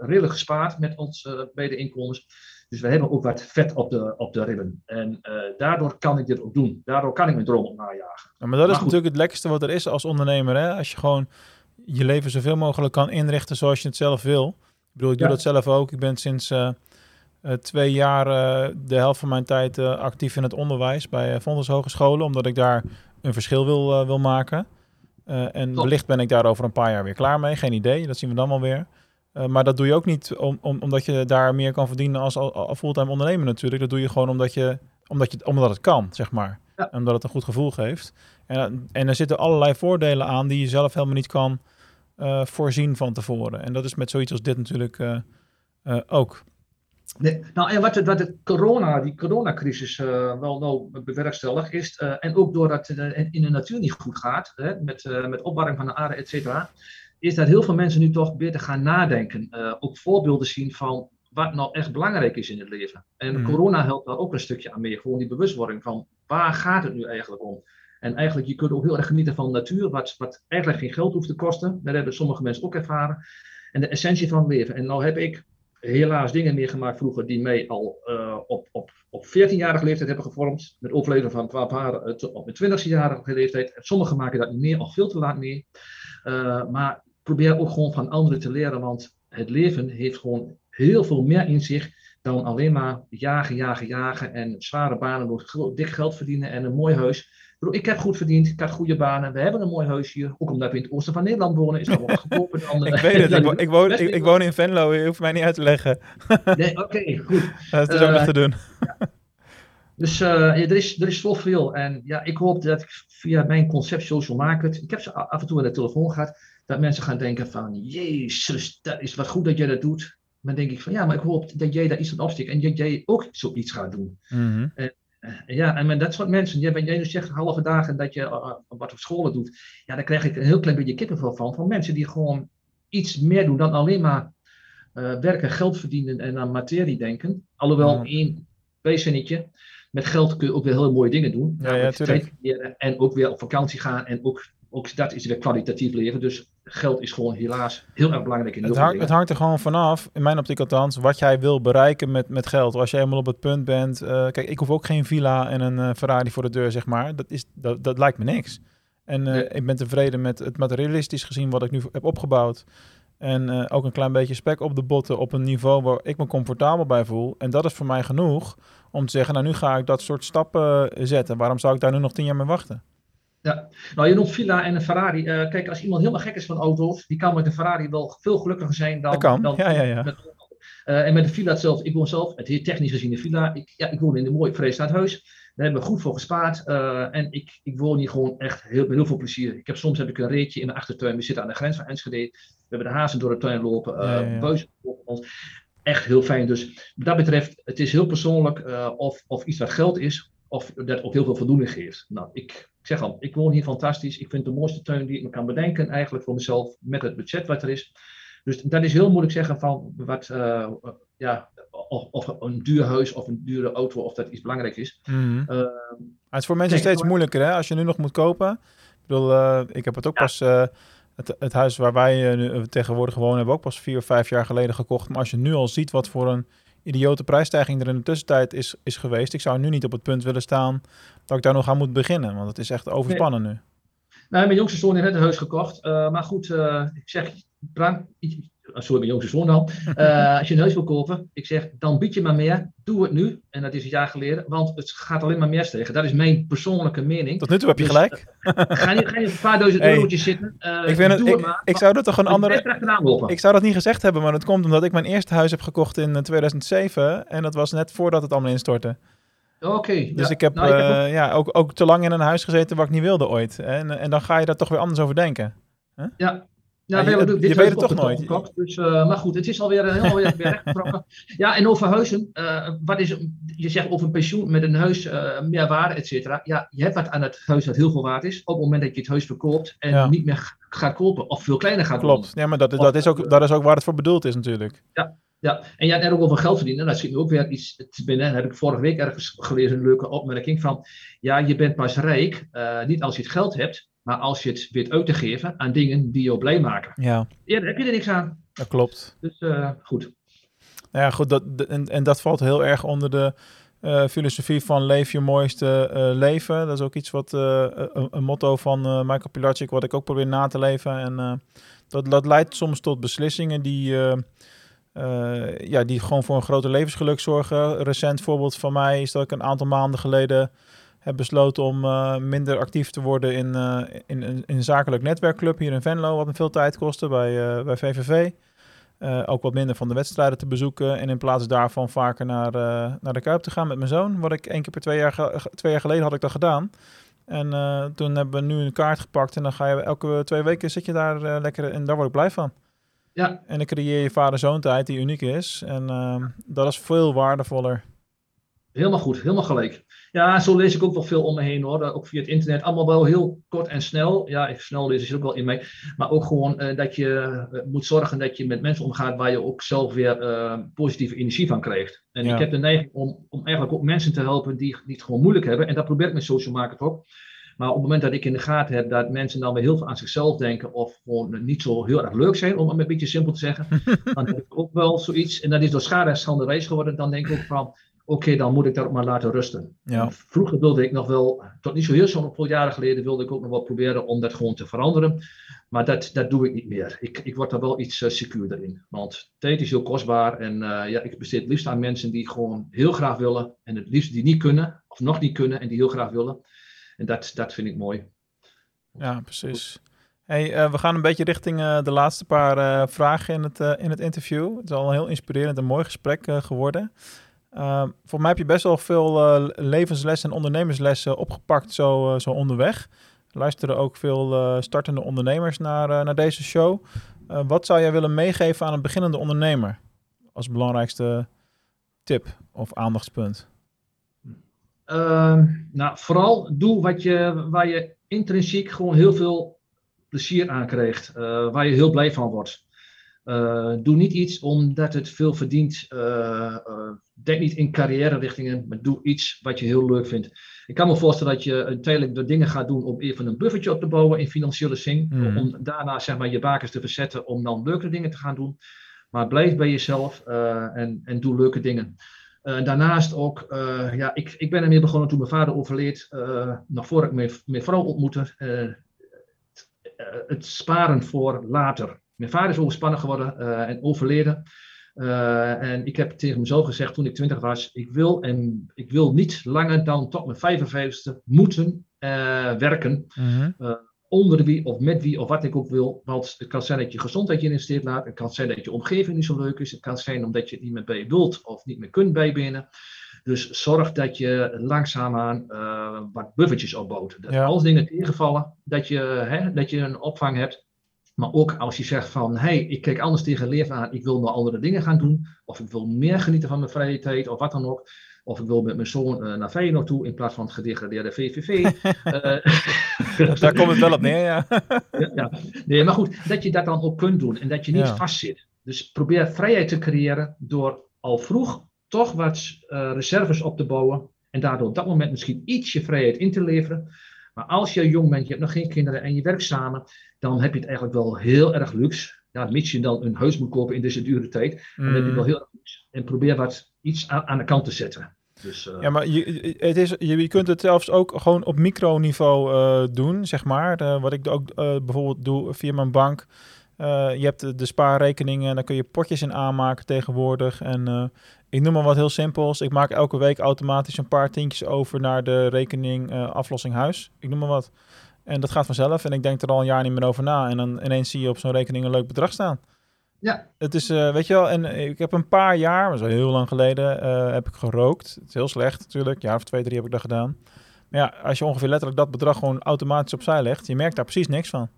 redelijk gespaard met onze beide inkomens. Dus we hebben ook wat vet op de, op de ribben. En daardoor kan ik dit ook doen. Daardoor kan ik mijn droom op najagen. Ja, maar dat is maar natuurlijk het lekkerste wat er is als ondernemer. Hè? Als je gewoon je leven zoveel mogelijk kan inrichten zoals je het zelf wil. Ik bedoel, ik doe ja. dat zelf ook. Ik ben sinds uh, uh, twee jaar uh, de helft van mijn tijd actief in het onderwijs bij Vondels Hogescholen. Omdat ik daar een verschil wil, wil maken. En Top. wellicht ben ik daar over een paar jaar weer klaar mee. Geen idee, dat zien we dan wel weer. Maar dat doe je ook niet om, om, omdat je daar meer kan verdienen als, als fulltime ondernemer natuurlijk. Dat doe je gewoon omdat, je, omdat, je, omdat het kan, zeg maar. Ja. Omdat het een goed gevoel geeft. En, en er zitten allerlei voordelen aan die je zelf helemaal niet kan voorzien van tevoren. En dat is met zoiets als dit natuurlijk ook. Nee, nou, en wat, de, wat de corona, die coronacrisis uh, wel nou bewerkstelligt is, uh, en ook doordat het in de natuur niet goed gaat, hè, met, met opwarming van de aarde, et cetera, is dat heel veel mensen nu toch beter gaan nadenken. ook voorbeelden zien van wat nou echt belangrijk is in het leven. En mm. corona helpt daar ook een stukje aan mee. Gewoon die bewustwording van waar gaat het nu eigenlijk om? En eigenlijk, je kunt ook heel erg genieten van natuur, wat, wat eigenlijk geen geld hoeft te kosten. Dat hebben sommige mensen ook ervaren. En de essentie van het leven. En nou heb ik helaas dingen meegemaakt vroeger die mij al uh, op, op, op 14-jarige leeftijd hebben gevormd. Met overleven van 12 jaar uh, op mijn 20-jarige leeftijd. En sommigen maken dat niet meer of veel te laat mee. Uh, maar probeer ook gewoon van anderen te leren, want het leven heeft gewoon heel veel meer in zich dan alleen maar jagen, jagen, jagen en zware banen dik geld verdienen en een mooi huis. Ik heb goed verdiend, ik had goede banen, we hebben een mooi huis hier. Ook omdat we in het oosten van Nederland wonen, is het wel goedkoper dan... ik weet het, ik, ik, woon, ik, ik, woon in Venlo, je hoeft mij niet uit te leggen. nee, oké, okay, goed. Dat is uh, ook nog te doen. Ja. Dus uh, ja, er, is, er is zoveel. En ja, ik hoop dat ik via mijn concept social market, ik heb ze af en toe aan de telefoon gehad, dat mensen gaan denken van, jezus, dat is wat goed dat jij dat doet. Maar dan denk ik van, ja, maar ik hoop dat jij daar iets aan opsteekt en dat jij ook zoiets gaat doen. Mm -hmm. en, ja, en met dat soort mensen, ja, jij nu zegt halve dagen dat je uh, wat op scholen doet, ja, daar krijg ik een heel klein beetje kippenvel van. Van mensen die gewoon iets meer doen dan alleen maar eh, werken, geld verdienen en aan materie denken. Alhoewel Ja. één wezenetje. Met geld kun je ook weer heel mooie dingen doen. Ja, ja, En ook weer op vakantie gaan. En ook, ook dat is weer kwalitatief leven. Dus geld is gewoon helaas heel erg belangrijk in heel Het, hangt, het hangt er gewoon vanaf, in mijn optiek althans, wat jij wil bereiken met, met geld. Als jij helemaal op het punt bent. eh, kijk, ik hoef ook geen villa en een eh, Ferrari voor de deur, zeg maar. Dat, is, dat, dat lijkt me niks. En eh, Nee. ik ben tevreden met het materialistisch gezien wat ik nu heb opgebouwd. En ook een klein beetje spek op de botten op een niveau waar ik me comfortabel bij voel. En dat is voor mij genoeg om te zeggen, nou nu ga ik dat soort stappen zetten. Waarom zou ik daar nu nog tien jaar mee wachten? Nou, je noemt villa en een Ferrari. Eh, kijk, als iemand helemaal gek is van auto's, die kan met een Ferrari wel veel gelukkiger zijn dan. Kan, dan ja, ja, ja. Met, Eh, en met de villa zelf, ik woon zelf, het heet technisch gezien een villa. Ik, ja, ik woon in een mooi vrijstaand huis. Daar hebben we goed voor gespaard. eh, en ik, ik woon hier gewoon echt heel, met heel veel plezier. Ik heb, soms heb ik een reetje in mijn achtertuin. We zitten aan de grens van Enschede. We hebben de hazen door de tuin lopen. Ja, ja, ja. buizen lopen ons. Echt heel fijn. Dus wat dat betreft, het is heel persoonlijk of, of iets wat geld is, of dat ook heel veel voldoening geeft. Nou, ik zeg al, ik woon hier fantastisch. Ik vind de mooiste tuin die ik me kan bedenken, eigenlijk voor mezelf, met het budget wat er is. Dus dat is heel moeilijk zeggen van wat, eh, ja, of, of een duur huis of een dure auto, of dat iets belangrijk is. Mhm. Eh, het is voor mensen steeds maar- moeilijker, hè? Als je nu nog moet kopen. Ik bedoel, eh, ik heb het ook Ja. pas... het, het huis waar wij nu tegenwoordig wonen, hebben we ook pas vier of vijf jaar geleden gekocht. Maar als je nu al ziet wat voor een idiote prijsstijging er in de tussentijd is, is geweest. Ik zou nu niet op het punt willen staan dat ik daar nog aan moet beginnen. Want het is echt overspannen nu. Nou, mijn jongste zoon heeft net een huis gekocht. Eh, maar goed, eh, ik zeg, sorry, mijn jongste zoon dan. Eh, als je een huis wil kopen, ik zeg, dan bied je maar meer. Doe het nu. En dat is een jaar geleden, want het gaat alleen maar meer stijgen. Dat is mijn persoonlijke mening. Tot nu toe heb je Dus, gelijk. Ga niet, ga niet een paar duizend Hey, eurotjes zitten. Eh, ik, vind het, ik, het maar. ik zou dat toch een andere... Ik zou dat niet gezegd hebben, maar dat komt omdat ik mijn eerste huis heb gekocht in eh, 2007. En dat was net voordat het allemaal instortte. Oké. Dus ja. ik heb, Nou, ik heb ook- eh, ja, ook, ook te lang in een huis gezeten waar ik niet wilde ooit. En, en dan ga je daar toch weer anders over denken. Ja, Ja, we je- hebben je dit weet het toch nooit. Dus, eh, maar goed, het is alweer een heel weer, rechtgetrokken. Ja, en over huizen. eh, wat is, je zegt over een pensioen met een huis, eh, meer waarde, et cetera. Ja, je hebt wat aan het huis dat heel veel waard is. Op het moment dat je het huis verkoopt en Ja. niet meer gaat kopen. Of veel kleiner gaat Klopt. wonen. Ja, maar dat, dat, is ook, dat is ook waar het voor bedoeld is natuurlijk. Ja, en je hebt net ook over geld verdienen. Dat schiet me ook weer iets te binnen. Dat heb ik vorige week ergens gelezen, een leuke opmerking van. Ja, je bent pas rijk, niet als je het geld hebt, maar als je het weet uit te geven aan dingen die je blij maken. Ja, Ja, daar heb je er niks aan. dat klopt. Dus eh, goed. Nou ja, goed. Dat, en, en dat valt heel erg onder de eh, filosofie van leef je mooiste eh, leven. Dat is ook iets wat een, een motto van Michael Pilarczyk, wat ik ook probeer na te leven. En dat, dat leidt soms tot beslissingen die, ja, die gewoon voor een groter levensgeluk zorgen. Recent voorbeeld van mij is dat ik een aantal maanden geleden heb besloten om eh, minder actief te worden in, eh, in, in, in een zakelijk netwerkclub hier in Venlo, wat me veel tijd kostte bij, eh, bij VVV. Ook wat minder van de wedstrijden te bezoeken. En in plaats daarvan vaker naar, naar de Kuip te gaan met mijn zoon. Wat ik één keer per twee jaar, twee jaar geleden had ik dat gedaan. En toen hebben we nu een kaart gepakt. En dan ga je elke twee weken zit je daar lekker. En daar word ik blij van. Ja, En dan creëer je vader-zoon tijd die uniek is. En ehm, dat is veel waardevoller. helemaal goed. Helemaal gelijk. Ja, zo lees ik ook wel veel om me heen hoor. Ook via het internet. Allemaal wel heel kort en snel. Ja, ik- snel lezen is ook wel in mij. Maar ook gewoon eh, dat je eh, moet zorgen dat je met mensen omgaat waar je ook zelf weer eh, positieve energie van krijgt. En Ja. ik heb de neiging om, om eigenlijk ook mensen te helpen die, die het gewoon moeilijk hebben. En dat probeer ik met social market ook. Maar op het moment dat ik in de gaten heb dat mensen dan weer heel veel aan zichzelf denken of gewoon niet zo heel erg leuk zijn, om het een beetje simpel te zeggen, dan heb ik ook wel zoiets. En dat is door schade en schande reis geworden. Dan denk ik ook van, oké, dan moet ik dat maar laten rusten. Ja. Vroeger wilde ik nog wel, tot niet zo heel veel jaren geleden, wilde ik ook nog wel proberen om dat gewoon te veranderen. Maar dat, dat doe ik niet meer. Ik, ik word daar wel iets uh, secuurder in. Want tijd is heel kostbaar. En uh, ja, ik besteed het liefst aan mensen die gewoon heel graag willen. En het liefst die niet kunnen, of nog niet kunnen, en die heel graag willen. En dat, dat vind ik mooi. Ja, precies. Hey, uh, we gaan een beetje richting uh, de laatste paar uh, vragen in het, in het interview. Het is al een heel inspirerend en mooi gesprek geworden. Voor mij heb je best wel veel levenslessen en ondernemerslessen opgepakt zo, zo onderweg. Er luisteren ook veel startende ondernemers naar, naar deze show. wat zou jij willen meegeven aan een beginnende ondernemer als belangrijkste tip of aandachtspunt? Uh, nou, vooral doe wat je, waar je intrinsiek gewoon heel veel plezier aan krijgt. Uh, waar je heel blij van wordt. Uh, doe niet iets omdat het veel verdient. Uh, uh, denk niet in carrière richtingen, maar doe iets wat je heel leuk vindt. Ik kan me voorstellen dat je tijdelijk de dingen gaat doen om even een buffertje op te bouwen in financiële zin. Mhm. Om daarna zeg maar je bakens te verzetten om dan leuke dingen te gaan doen. Maar blijf bij jezelf en, en doe leuke dingen. daarnaast ook, ja, ik, ik ben ermee begonnen toen mijn vader overleed. nog voor ik mijn, mijn vrouw ontmoette. het sparen voor later. Mijn vader is overspannen geworden eh, en overleden. Uh, en ik heb tegen mezelf gezegd toen ik twintig was, ik wil, en ik wil niet langer dan tot mijn 55ste moeten uh, werken. Mhm. onder wie of met wie of wat ik ook wil. Want het kan zijn dat je gezondheid je investeert laat. Het kan zijn dat je omgeving niet zo leuk is. Het kan zijn omdat je het niet meer bij wilt of niet meer kunt bijbenen. Dus zorg dat je langzaamaan wat buffertjes opbouwt. Dat Ja. als dingen tegenvallen, dat je, hè, dat je een opvang hebt. Maar ook als je zegt van, hé, hey, ik kijk anders tegen leven aan, ik wil nog andere dingen gaan doen, of ik wil meer genieten van mijn vrije tijd, of wat dan ook. Of ik wil met mijn zoon uh, naar Feyenoord toe, in plaats van het gedegradeerde VVV. uh, Daar komt het wel op neer, ja. ja, ja. Nee, maar goed, dat je dat dan ook kunt doen en dat je niet vastzit. Dus probeer vrijheid te creëren door al vroeg toch wat uh, reserves op te bouwen. En daardoor op dat moment misschien ietsje vrijheid in te leveren. Maar als je jong bent, je hebt nog geen kinderen en je werkt samen, dan heb je het eigenlijk wel heel erg luxe. Ja, mits je dan een huis moet kopen in deze dure tijd, dan heb je het wel heel erg luxe. En probeer wat iets aan, aan de kant te zetten. Dus, uh, Ja, maar je, het is, je, je kunt het zelfs ook gewoon op microniveau uh, doen, zeg maar. Uh, wat ik ook bijvoorbeeld doe via mijn bank. Je hebt de, de, spaarrekeningen, daar kun je potjes in aanmaken tegenwoordig. En ik noem maar wat heel simpels. Ik maak elke week automatisch een paar tientjes over naar de rekening uh, aflossing huis. Ik noem maar wat. En dat gaat vanzelf. En ik denk er al een jaar niet meer over na. En dan ineens zie je op zo'n rekening een leuk bedrag staan. Ja. Het is, uh, weet je wel, en ik heb een paar jaar, is al heel lang geleden, uh, heb ik gerookt. Het is heel slecht natuurlijk. Een jaar of twee, drie heb ik dat gedaan. Maar ja, als je ongeveer letterlijk dat bedrag gewoon automatisch opzij legt, je merkt daar precies niks van.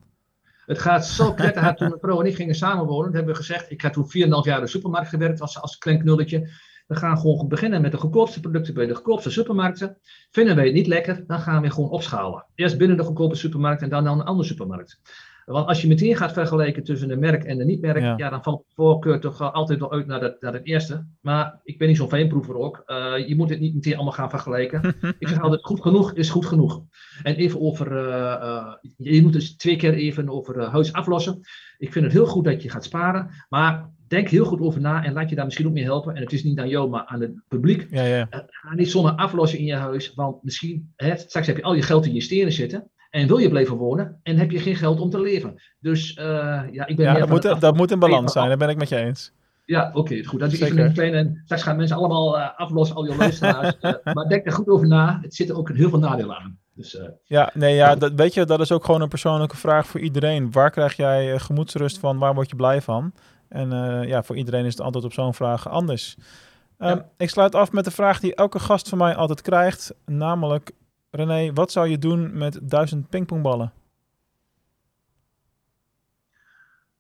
Het gaat zo knetterhard. Toen mijn vrouw en ik gingen samenwonen, hebben we gezegd, ik had toen 4,5 jaar in de supermarkt gewerkt als, als klein knulletje. We gaan gewoon beginnen met de goedkoopste producten bij de goedkoopste supermarkten. Vinden wij het niet lekker, dan gaan we gewoon opschalen. Eerst binnen de goedkope supermarkt en dan naar een andere supermarkt. Want als je meteen gaat vergelijken tussen de merk en de niet-merk, Ja. ja. dan valt de voorkeur toch altijd wel uit naar, naar het eerste. Maar ik ben niet zo'n fijnproever ook. Uh, je moet het niet meteen allemaal gaan vergelijken. ik zeg altijd, goed genoeg is goed genoeg. En even over, uh, uh, je moet dus twee keer even over huis aflossen. Ik vind het heel goed dat je gaat sparen, maar denk heel goed over na en laat je daar misschien ook mee helpen. En het is niet aan jou, maar aan het publiek. Ja, ja. ga niet zomaar aflossen in je huis, want misschien, hè, straks heb je al je geld in je stenen zitten. En wil je blijven wonen en heb je geen geld om te leven. Dus uh, ja, ik ben ja, dat, moet, dat moet in balans zijn, daar ben ik met je eens. Ja, oké, okay, goed. Dat is Zeker. even een kleine. Straks gaan mensen allemaal uh, aflossen, al je luisteraars. uh, maar denk er goed over na. Het zit er ook heel veel nadelen aan. Dus, uh, ja, nee, ja, dat, weet je, dat is ook gewoon een persoonlijke vraag voor iedereen. Waar krijg jij eh, gemoedsrust van? Waar word je blij van? En ja, voor iedereen is het antwoord op zo'n vraag anders. Um, ja. Ik sluit af met de vraag die elke gast van mij altijd krijgt, namelijk René, wat zou je doen met duizend pingpongballen?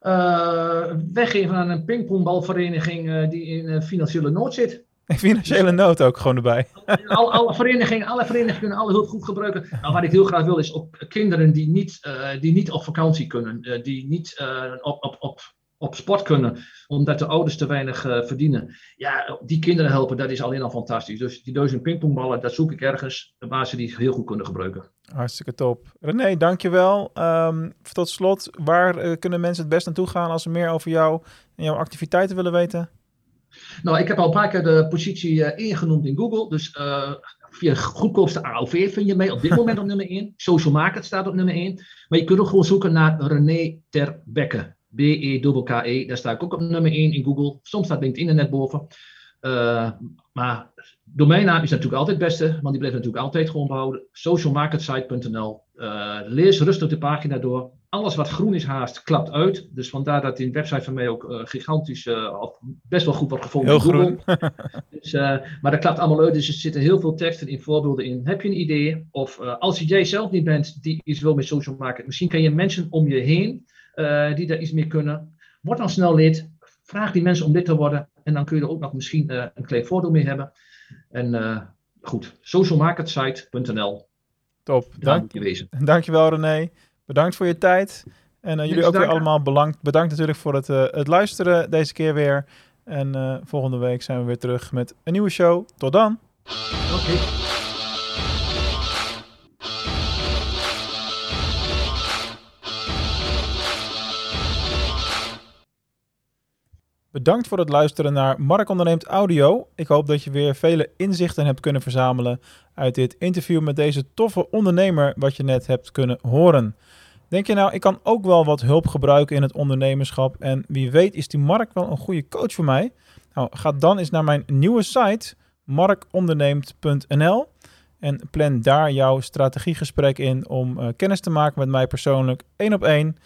Uh, weggeven aan een pingpongbalvereniging uh, die in uh, financiële nood zit. Financiële nood ook gewoon erbij. alle, alle, verenigingen, alle verenigingen kunnen alle hulp goed gebruiken. Nou, wat ik heel graag wil is ook kinderen die niet, die niet op vakantie kunnen, die niet op, op, op, op sport kunnen, omdat de ouders te weinig verdienen. Ja, die kinderen helpen, dat is alleen al fantastisch. Dus die duizend pingpongballen, dat zoek ik ergens waar ze die heel goed kunnen gebruiken. Hartstikke top. René, dankjewel. Um, tot slot, waar uh, kunnen mensen het best naartoe gaan als ze meer over jou en jouw activiteiten willen weten? Nou, ik heb al een paar keer de positie uh, ingenoemd in Google. Dus uh, via goedkoopste AOV vind je mij op dit moment op nummer 1. Social Market staat op nummer 1. Maar je kunt ook gewoon zoeken naar René Ter Bekke. B-E-K-K-E. -E. Daar sta ik ook op nummer 1 in Google. Soms staat LinkedIn er net boven. Uh, maar domeinnaam is natuurlijk altijd het beste, want die blijft natuurlijk altijd gewoon behouden. Socialmarketsite.nl. Uh, lees rustig de pagina door. Alles wat groen is haast, klapt uit. Dus vandaar dat die website van mij ook uh, gigantisch, of best wel goed wordt gevonden. Heel groen. dus, maar dat klapt allemaal uit, dus er zitten heel veel teksten in, voorbeelden in. Heb je een idee? Of als jij zelf niet bent die iets wil met social market, misschien ken je mensen om je heen die daar iets mee kunnen. Word dan snel lid. Vraag die mensen om lid te worden. En dan kun je er ook nog misschien uh, een klein voordeel mee hebben. En uh, goed, socialmarketsite.nl. Top. Dank, je. Dankjewel René. Bedankt voor je tijd. En Niks jullie ook weer danken. allemaal bedankt. Bedankt natuurlijk voor het, eh, het luisteren deze keer weer. En eh, volgende week zijn we weer terug met een nieuwe show. Tot dan! Oké. Bedankt voor het luisteren naar Mark Onderneemt Audio. Ik hoop dat je weer vele inzichten hebt kunnen verzamelen uit dit interview met deze toffe ondernemer wat je net hebt kunnen horen. Denk je nou, ik kan ook wel wat hulp gebruiken in het ondernemerschap en wie weet is die Mark wel een goede coach voor mij? Nou, ga dan eens naar mijn nieuwe site markonderneemt.nl en plan daar jouw strategiegesprek in om eh, kennis te maken met mij persoonlijk één op één.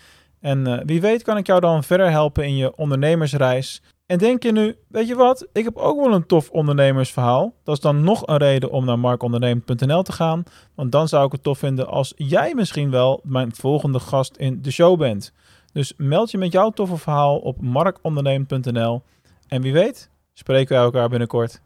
En eh, wie weet kan ik jou dan verder helpen in je ondernemersreis. En denk je nu, weet je wat, ik heb ook wel een tof ondernemersverhaal. Dat is dan nog een reden om naar markondernemen.nl te gaan. Want dan zou ik het tof vinden als jij misschien wel mijn volgende gast in de show bent. Dus meld je met jouw toffe verhaal op markondernemen.nl. En wie weet, spreken wij elkaar binnenkort.